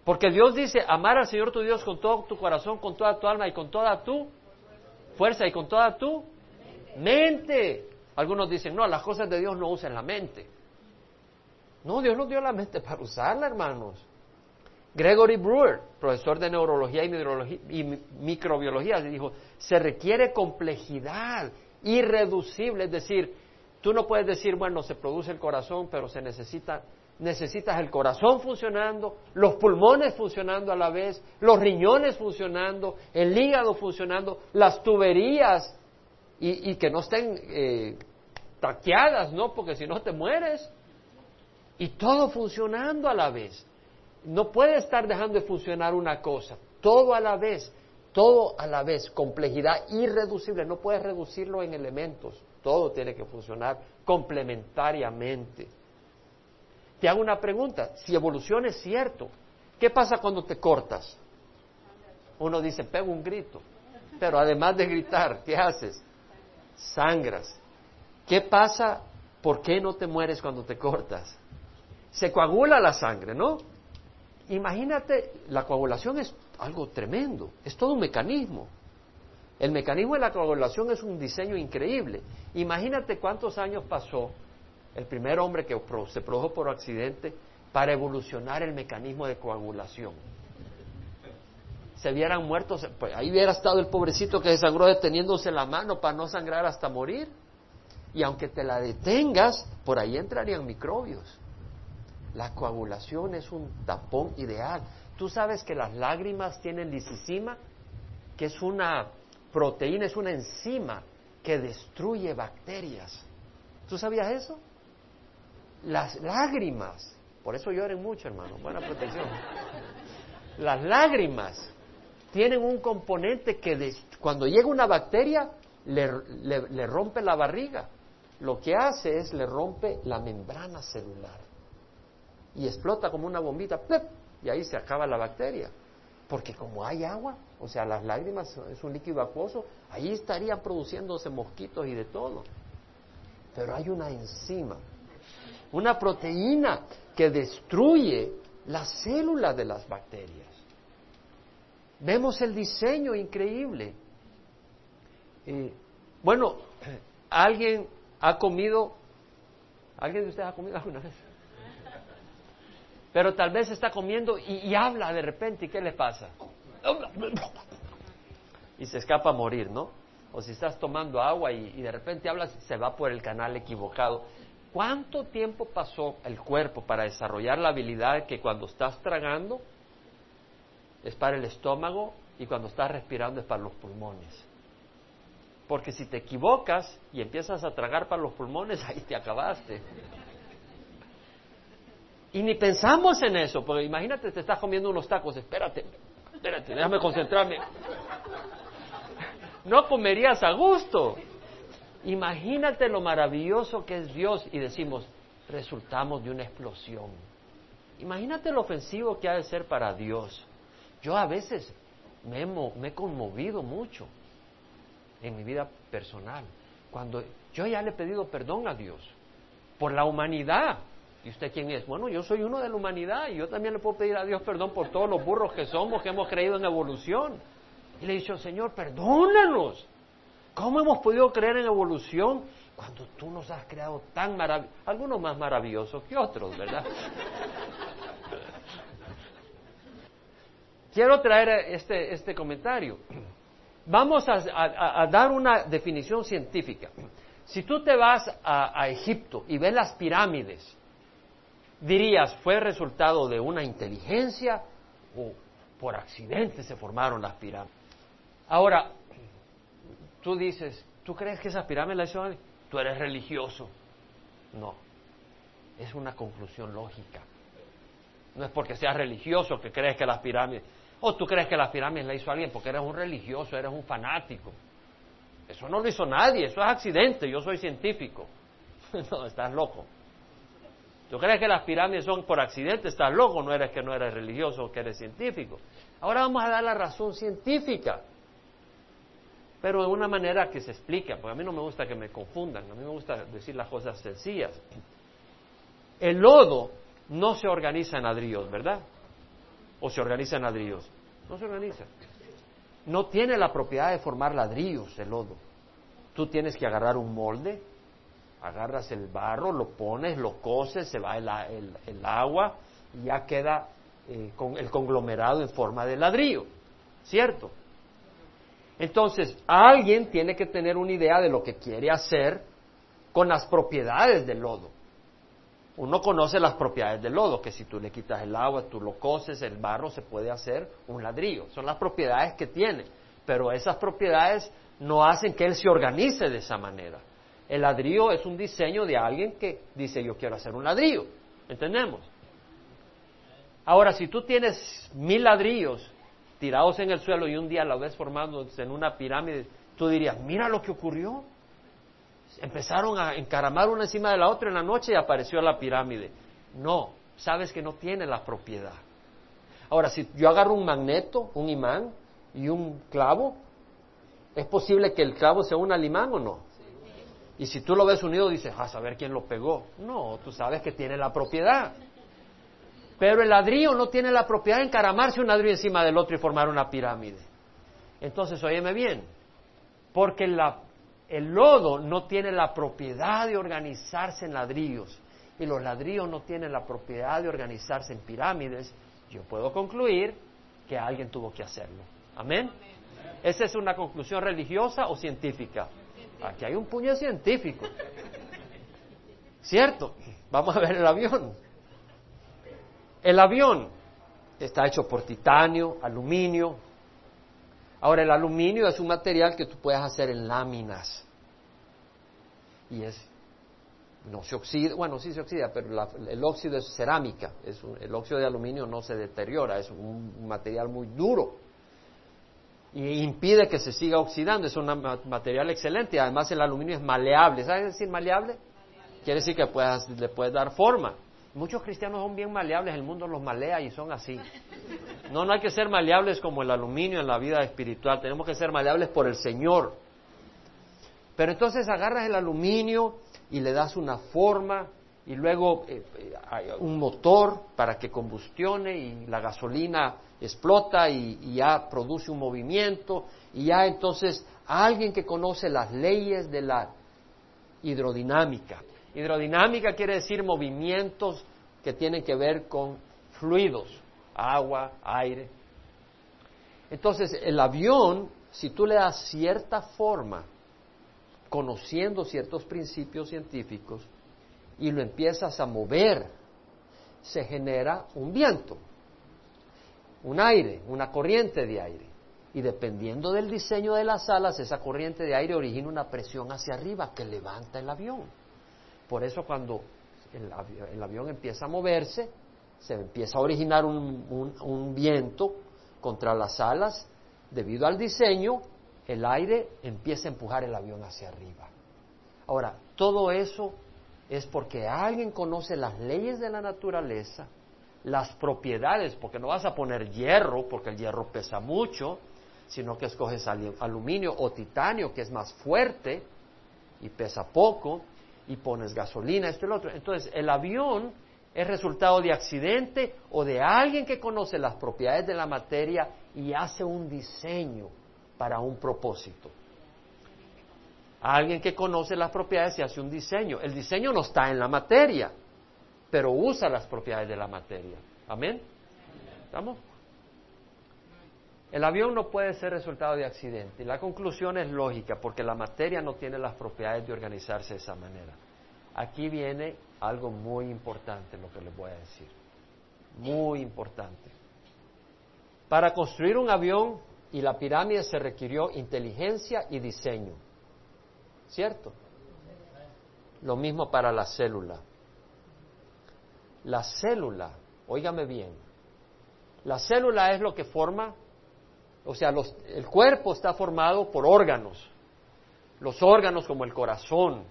Porque Dios dice, amar al Señor tu Dios con todo tu corazón, con toda tu alma y con toda tu fuerza y con toda tu mente. Algunos dicen, no, las cosas de Dios no usan la mente. No, Dios nos dio la mente para usarla, hermanos. Gregory Brewer, profesor de neurología y, microbiología, dijo, se requiere complejidad irreducible, es decir, tú no puedes decir, bueno, se produce el corazón, pero se necesita, necesitas el corazón funcionando, los pulmones funcionando a la vez, los riñones funcionando, el hígado funcionando, las tuberías y, que no estén eh, taqueadas, ¿no? Porque si no te mueres. Y todo funcionando a la vez. No puede estar dejando de funcionar una cosa, todo a la vez, todo a la vez, complejidad irreducible, no puedes reducirlo en elementos, todo tiene que funcionar complementariamente. Te hago una pregunta, si evolución es cierto, ¿qué pasa cuando te cortas? Uno dice, pego un grito, pero además de gritar, ¿qué haces? Sangras. ¿Qué pasa? ¿Por qué no te mueres cuando te cortas? Se coagula la sangre, ¿no? Imagínate, la coagulación es algo tremendo, es todo un mecanismo. El mecanismo de la coagulación es un diseño increíble. Imagínate cuántos años pasó el primer hombre que se produjo por accidente para evolucionar el mecanismo de coagulación. Se hubieran muerto, pues ahí hubiera estado el pobrecito que se sangró deteniéndose la mano para no sangrar hasta morir. Y aunque te la detengas, por ahí entrarían microbios. La coagulación es un tapón ideal. Tú sabes que las lágrimas tienen lisicima, que es una proteína, es una enzima que destruye bacterias. ¿Tú sabías eso? Las lágrimas, por eso lloren mucho, hermano, buena protección. Las lágrimas tienen un componente que cuando llega una bacteria le rompe la barriga. Lo que hace es le rompe la membrana celular y explota como una bombita, y ahí se acaba la bacteria. Porque como hay agua, o sea, las lágrimas es un líquido acuoso, ahí estarían produciéndose mosquitos y de todo. Pero hay una enzima, una proteína que destruye las células de las bacterias. Vemos el diseño increíble. bueno, ¿alguien ha comido? ¿Alguien de ustedes ha comido alguna vez? Pero tal vez está comiendo y, habla de repente, ¿y qué le pasa? Y se escapa a morir, ¿no? O si estás tomando agua y, y de repente hablas, se va por el canal equivocado. ¿Cuánto tiempo pasó el cuerpo para desarrollar la habilidad que cuando estás tragando es para el estómago y cuando estás respirando es para los pulmones? Porque si te equivocas y empiezas a tragar para los pulmones, ahí te acabaste. Y ni pensamos en eso, porque imagínate, te estás comiendo unos tacos, espérate, espérate, déjame concentrarme. No comerías a gusto. Imagínate lo maravilloso que es Dios y decimos, resultamos de una explosión. Imagínate lo ofensivo que ha de ser para Dios. Yo a veces me he, conmovido mucho en mi vida personal, cuando yo ya le he pedido perdón a Dios por la humanidad. ¿Y usted quién es? Bueno, yo soy uno de la humanidad y yo también le puedo pedir a Dios perdón por todos los burros que somos, que hemos creído en evolución. Y le he dicho, Señor, perdónanos. ¿Cómo hemos podido creer en evolución cuando tú nos has creado tan maravillosos? Algunos más maravillosos que otros, ¿verdad? Quiero traer este, este comentario. Vamos a, dar una definición científica. Si tú te vas a, a Egipto y ves las pirámides, dirías, ¿fue resultado de una inteligencia o por accidente se formaron las pirámides? Ahora, tú dices, ¿tú crees que esas pirámides las hizo alguien? Tú eres religioso. No, es una conclusión lógica. No es porque seas religioso que crees que las pirámides, o tú crees que las pirámides las hizo alguien porque eres un religioso, eres un fanático. Eso no lo hizo nadie, eso es accidente, yo soy científico. no, estás loco. ¿Tú crees que las pirámides son por accidente? Estás loco, no eres que no eres religioso que eres científico. Ahora vamos a dar la razón científica pero de una manera que se explica, porque a mí no me gusta que me confundan, a mí me gusta decir las cosas sencillas. El lodo no se organiza en ladrillos, ¿verdad? ¿O se organiza en ladrillos? No se organiza. No tiene la propiedad de formar ladrillos el lodo. Tú tienes que agarrar un molde, agarras el barro, lo pones, lo coces, se va el, agua y ya queda eh, con el conglomerado en forma de ladrillo, ¿cierto? Entonces, alguien tiene que tener una idea de lo que quiere hacer con las propiedades del lodo. Uno conoce las propiedades del lodo, que si tú le quitas el agua, tú lo coces, el barro, se puede hacer un ladrillo. Son las propiedades que tiene. Pero esas propiedades no hacen que él se organice de esa manera. El ladrillo es un diseño de alguien que dice yo quiero hacer un ladrillo. ¿Entendemos? Ahora, si tú tienes mil ladrillos tirados en el suelo y un día la ves formándose en una pirámide, tú dirías, mira lo que ocurrió. Empezaron a encaramar una encima de la otra en la noche y apareció la pirámide. No, sabes que no tiene la propiedad. Ahora, si yo agarro un magneto, un imán y un clavo, ¿es posible que el clavo sea un imán o no? Y si tú lo ves unido, dices, a saber quién lo pegó. No, tú sabes que tiene la propiedad. Pero el ladrillo no tiene la propiedad de encaramarse un ladrillo encima del otro y formar una pirámide. Entonces, óyeme bien, porque el lodo no tiene la propiedad de organizarse en ladrillos y los ladrillos no tienen la propiedad de organizarse en pirámides, yo puedo concluir que alguien tuvo que hacerlo. ¿Amén? ¿Esa es una conclusión religiosa o científica? Aquí hay un puño científico. ¿Cierto? Vamos a ver el avión. El avión está hecho por titanio, aluminio. Ahora, el aluminio es un material que tú puedes hacer en láminas. Y es, no se oxida, bueno, sí se oxida, pero el óxido es cerámica. Es el óxido de aluminio no se deteriora, es un, material muy duro. Y impide que se siga oxidando, es un material excelente. Además, el aluminio es maleable. ¿Sabes decir maleable? Quiere decir que puedas, le puedes dar forma. Muchos cristianos son bien maleables, el mundo los malea y son así. No, no hay que ser maleables como el aluminio en la vida espiritual, tenemos que ser maleables por el Señor. Pero entonces agarras el aluminio y le das una forma y luego eh, eh, un motor para que combustione y la gasolina explota y, ya produce un movimiento y ya entonces alguien que conoce las leyes de la hidrodinámica Hidrodinámica quiere decir movimientos que tienen que ver con fluidos, agua, aire. Entonces, el avión, si tú le das cierta forma, conociendo ciertos principios científicos, y lo empiezas a mover, se genera un viento, un aire, una corriente de aire. Y dependiendo del diseño de las alas, esa corriente de aire origina una presión hacia arriba que levanta el avión. Por eso cuando el, avión empieza a moverse, se empieza a originar un, viento contra las alas, debido al diseño, el aire empieza a empujar el avión hacia arriba. Ahora, todo eso es porque alguien conoce las leyes de la naturaleza, las propiedades, porque no vas a poner hierro, porque el hierro pesa mucho, sino que escoges aluminio o titanio, que es más fuerte y pesa poco, y pones gasolina, esto y lo otro. Entonces, el avión es resultado de accidente o de alguien que conoce las propiedades de la materia y hace un diseño para un propósito. Alguien que conoce las propiedades y hace un diseño. El diseño no está en la materia, pero usa las propiedades de la materia. Amén. ¿Estamos? El avión no puede ser resultado de accidente. La conclusión es lógica, porque la materia no tiene las propiedades de organizarse de esa manera. Aquí viene algo muy importante, lo que les voy a decir. Muy importante. Para construir un avión y la pirámide se requirió inteligencia y diseño. ¿Cierto? Lo mismo para la célula. La célula, óigame bien, la célula es lo que forma o sea, el cuerpo está formado por órganos. Los órganos como el corazón.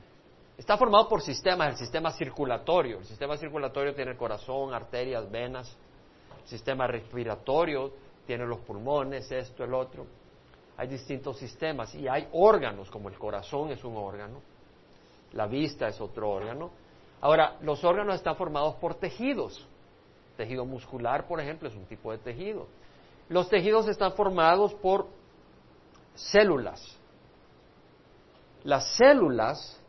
Está formado por sistemas, el sistema circulatorio. El sistema circulatorio tiene el corazón, arterias, venas. El sistema respiratorio tiene los pulmones, esto, el otro. Hay distintos sistemas y hay órganos, como el corazón es un órgano, la vista es otro órgano. Ahora, los órganos están formados por tejidos. Tejido muscular, por ejemplo, es un tipo de tejido. Los tejidos están formados por células. Las células,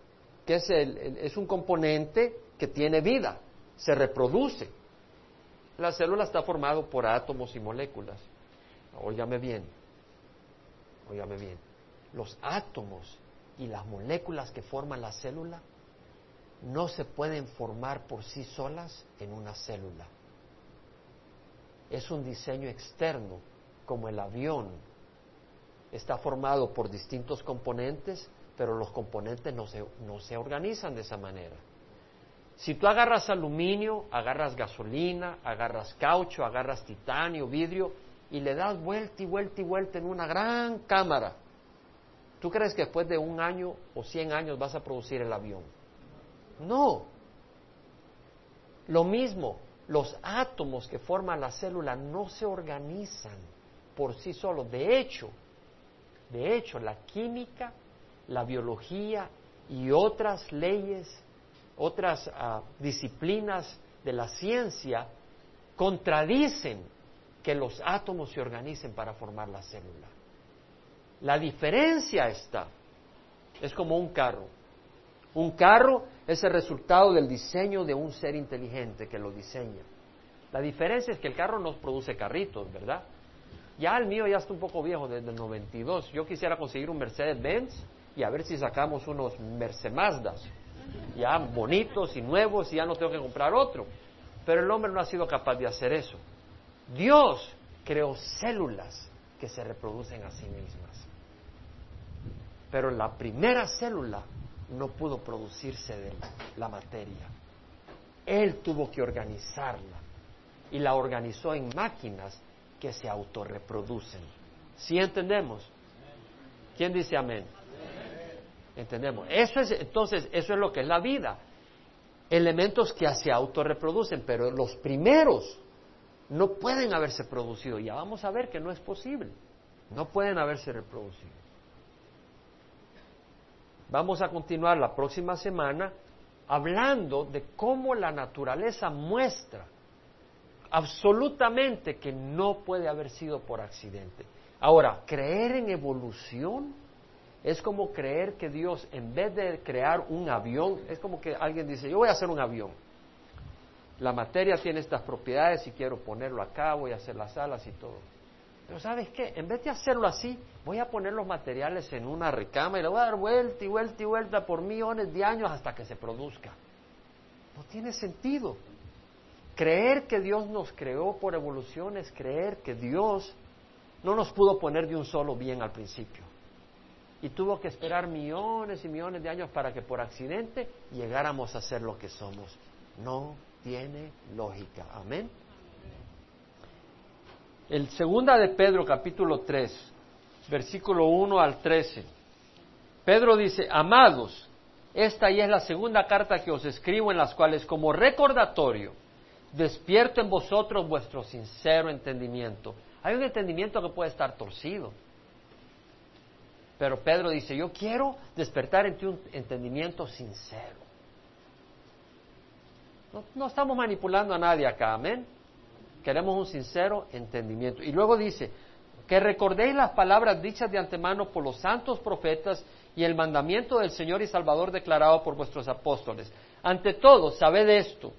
que es, es un componente que tiene vida, se reproduce. La célula está formada por átomos y moléculas. Óigame bien, óigame bien. Los átomos y las moléculas que forman la célula no se pueden formar por sí solas en una célula es un diseño externo, como el avión. Está formado por distintos componentes, pero los componentes no se, no se organizan de esa manera. Si tú agarras aluminio, agarras gasolina, agarras caucho, agarras titanio, vidrio, y le das vuelta y vuelta y vuelta en una gran cámara, ¿tú crees que después de un año o cien años vas a producir el avión? No. Lo mismo, los átomos que forman la célula no se organizan por sí solos. De hecho, de hecho, la química, la biología y otras leyes, otras ah, disciplinas de la ciencia contradicen que los átomos se organicen para formar la célula. La diferencia está, es como un carro. Un carro es el resultado del diseño de un ser inteligente que lo diseña. La diferencia es que el carro no produce carritos, ¿verdad? Ya el mío ya está un poco viejo, desde el 92. Yo quisiera conseguir un Mercedes-Benz y a ver si sacamos unos Mercedes-Mazdas, ya bonitos y nuevos y ya no tengo que comprar otro. Pero el hombre no ha sido capaz de hacer eso. Dios creó células que se reproducen a sí mismas. Pero la primera célula no pudo producirse de la materia. Él tuvo que organizarla y la organizó en máquinas que se autorreproducen. ¿Sí entendemos? ¿Quién dice amén? Entendemos. Eso es, entonces, eso es lo que es la vida. Elementos que se autorreproducen, pero los primeros no pueden haberse producido. Ya vamos a ver que no es posible. No pueden haberse reproducido. Vamos a continuar la próxima semana hablando de cómo la naturaleza muestra absolutamente que no puede haber sido por accidente. Ahora, creer en evolución es como creer que Dios, en vez de crear un avión, es como que alguien dice, yo voy a hacer un avión. la materia tiene estas propiedades y quiero ponerlo acá, voy a hacer las alas y todo. Pero ¿sabes qué? En vez de hacerlo así, voy a poner los materiales en una recama y le voy a dar vuelta y vuelta y vuelta por millones de años hasta que se produzca. No tiene sentido. Creer que Dios nos creó por evolución es creer que Dios no nos pudo poner de un solo bien al principio. Y tuvo que esperar millones y millones de años para que por accidente llegáramos a ser lo que somos. No tiene lógica. Amén. El segunda de Pedro capítulo 3, versículo 1 al 13. Pedro dice, amados, esta ya es la segunda carta que os escribo en las cuales como recordatorio despierto en vosotros vuestro sincero entendimiento. Hay un entendimiento que puede estar torcido. Pero Pedro dice, yo quiero despertar en ti un entendimiento sincero. No, no, estamos manipulando a nadie acá, amén. Queremos un sincero entendimiento. Y luego dice, que recordéis las palabras dichas de antemano por los santos profetas y el mandamiento del Señor y Salvador declarado por vuestros apóstoles. Ante todo, sabed esto,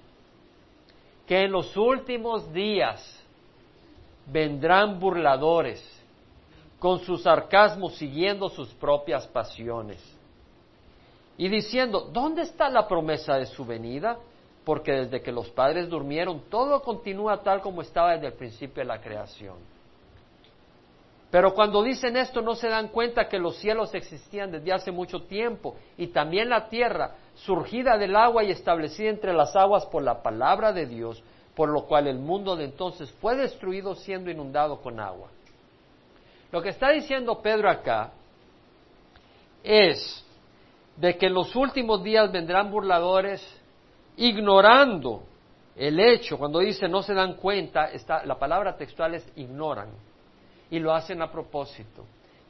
que en los últimos días vendrán burladores con su sarcasmo siguiendo sus propias pasiones y diciendo, ¿dónde está la promesa de su venida? Porque desde que los padres durmieron, todo continúa tal como estaba desde el principio de la creación. Pero cuando dicen esto no se dan cuenta que los cielos existían desde hace mucho tiempo y también la tierra, surgida del agua y establecida entre las aguas por la palabra de Dios, por lo cual el mundo de entonces fue destruido siendo inundado con agua. Lo que está diciendo Pedro acá es de que en los últimos días vendrán burladores ignorando el hecho, cuando dice no se dan cuenta, la palabra textual es ignoran y lo hacen a propósito,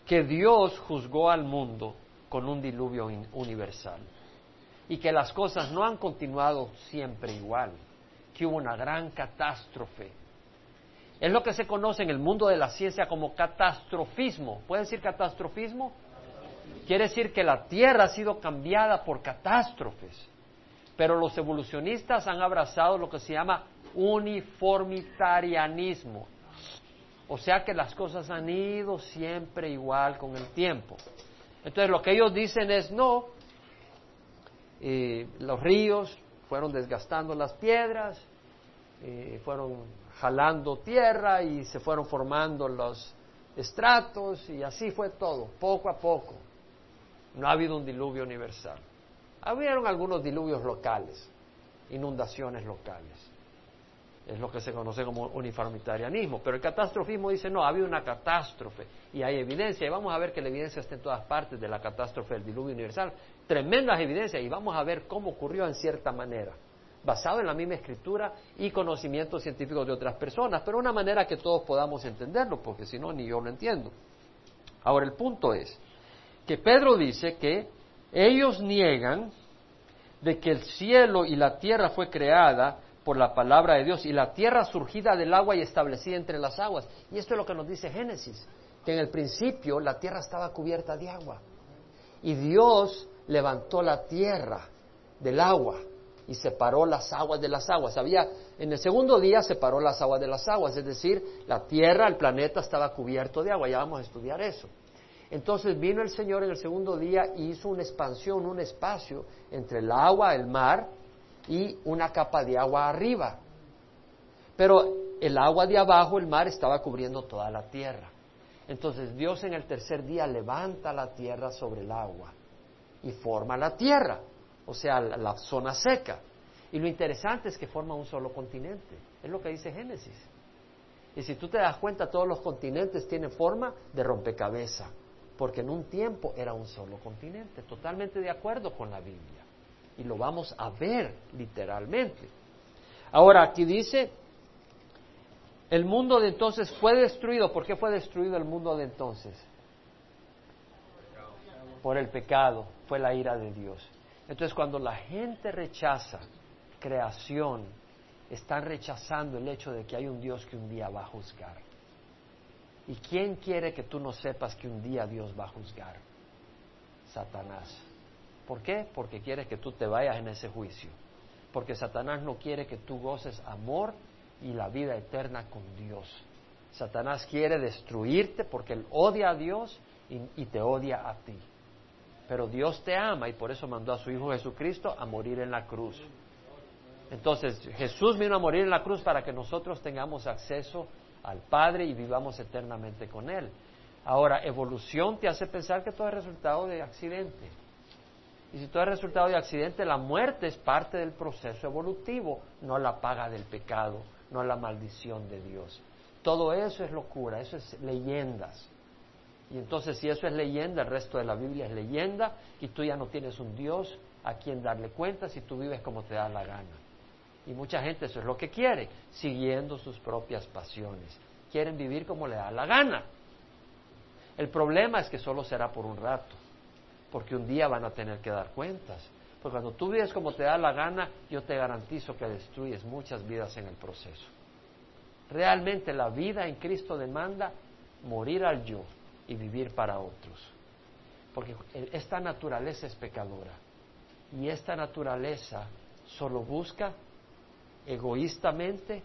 que Dios juzgó al mundo con un diluvio universal y que las cosas no han continuado siempre igual, que hubo una gran catástrofe. Es lo que se conoce en el mundo de la ciencia como catastrofismo. ¿Puede decir catastrofismo? Quiere decir que la Tierra ha sido cambiada por catástrofes. Pero los evolucionistas han abrazado lo que se llama uniformitarianismo. O sea que las cosas han ido siempre igual con el tiempo. Entonces lo que ellos dicen es no, eh, los ríos fueron desgastando las piedras, eh, fueron jalando tierra y se fueron formando los estratos y así fue todo, poco a poco. No ha habido un diluvio universal. Habieron algunos diluvios locales, inundaciones locales es lo que se conoce como uniformitarianismo. Pero el catastrofismo dice, no, ha habido una catástrofe y hay evidencia, y vamos a ver que la evidencia está en todas partes de la catástrofe del diluvio universal, tremendas evidencias, y vamos a ver cómo ocurrió en cierta manera, basado en la misma escritura y conocimientos científicos de otras personas, pero una manera que todos podamos entenderlo, porque si no, ni yo lo entiendo. Ahora, el punto es que Pedro dice que ellos niegan de que el cielo y la tierra fue creada por la palabra de Dios y la tierra surgida del agua y establecida entre las aguas. Y esto es lo que nos dice Génesis, que en el principio la tierra estaba cubierta de agua y Dios levantó la tierra del agua y separó las aguas de las aguas. Había en el segundo día separó las aguas de las aguas, es decir, la tierra, el planeta estaba cubierto de agua. Ya vamos a estudiar eso. Entonces vino el Señor en el segundo día y hizo una expansión, un espacio entre el agua, el mar y una capa de agua arriba. Pero el agua de abajo, el mar, estaba cubriendo toda la tierra. Entonces Dios en el tercer día levanta la tierra sobre el agua y forma la tierra, o sea, la, zona seca. Y lo interesante es que forma un solo continente, es lo que dice Génesis. Y si tú te das cuenta, todos los continentes tienen forma de rompecabezas, porque en un tiempo era un solo continente, totalmente de acuerdo con la Biblia y lo vamos a ver literalmente. Ahora, aquí dice, el mundo de entonces fue destruido. ¿Por qué fue destruido el mundo de entonces? Por el pecado, fue la ira de Dios. Entonces, cuando la gente rechaza creación, están rechazando el hecho de que hay un Dios que un día va a juzgar. ¿Y quién quiere que tú no sepas que un día Dios va a juzgar? Satanás. ¿Por qué? Porque quiere que tú te vayas en ese juicio. porque Satanás no quiere que tú goces amor y la vida eterna con Dios. Satanás quiere destruirte porque él odia a Dios y, te odia a ti. Pero Dios te ama y por eso mandó a su Hijo Jesucristo a morir en la cruz. Entonces Jesús vino a morir en la cruz para que nosotros tengamos acceso al Padre y vivamos eternamente con Él. Ahora, evolución te hace pensar que todo es resultado de accidente. Y si todo es resultado de accidente, la muerte es parte del proceso evolutivo, no la paga del pecado, no la maldición de Dios. Todo eso es locura, eso es leyendas. Y entonces si eso es leyenda, el resto de la Biblia es leyenda y tú ya no tienes un Dios a quien darle cuenta si tú vives como te da la gana. Y mucha gente eso es lo que quiere, siguiendo sus propias pasiones. Quieren vivir como le da la gana. El problema es que solo será por un rato, porque un día van a tener que dar cuentas. Porque cuando tú vives como te da la gana, yo te garantizo que destruyes muchas vidas en el proceso. Realmente la vida en Cristo demanda morir al yo y vivir para otros. Porque esta naturaleza es pecadora. Y esta naturaleza solo busca egoístamente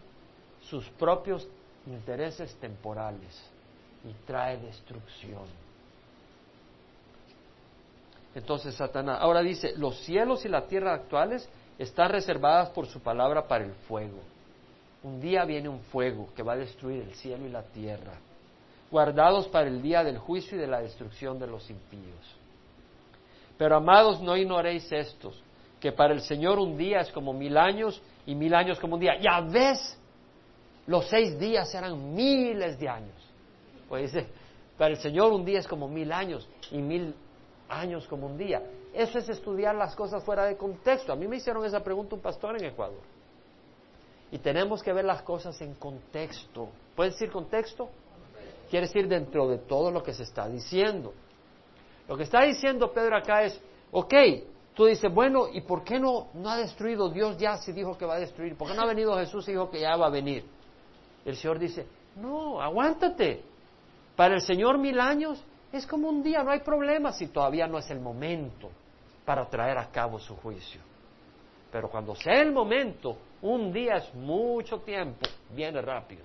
sus propios intereses temporales y trae destrucción. Entonces Satanás, ahora dice, los cielos y la tierra actuales están reservadas por su palabra para el fuego. Un día viene un fuego que va a destruir el cielo y la tierra, guardados para el día del juicio y de la destrucción de los impíos. Pero amados, no ignoréis estos, que para el Señor un día es como mil años y mil años como un día. Ya ves, los seis días eran miles de años. Pues dice, para el Señor un día es como mil años y mil años como un día. Eso es estudiar las cosas fuera de contexto. A mí me hicieron esa pregunta un pastor en Ecuador. Y tenemos que ver las cosas en contexto. ¿Puedes decir contexto? Quiere decir dentro de todo lo que se está diciendo. Lo que está diciendo Pedro acá es, ok, tú dices, bueno, ¿y por qué no, no ha destruido Dios ya si dijo que va a destruir? ¿Por qué no ha venido Jesús y dijo que ya va a venir? El Señor dice, no, aguántate. Para el Señor mil años es como un día, no hay problema si todavía no es el momento para traer a cabo su juicio. Pero cuando sea el momento, un día es mucho tiempo, viene rápido.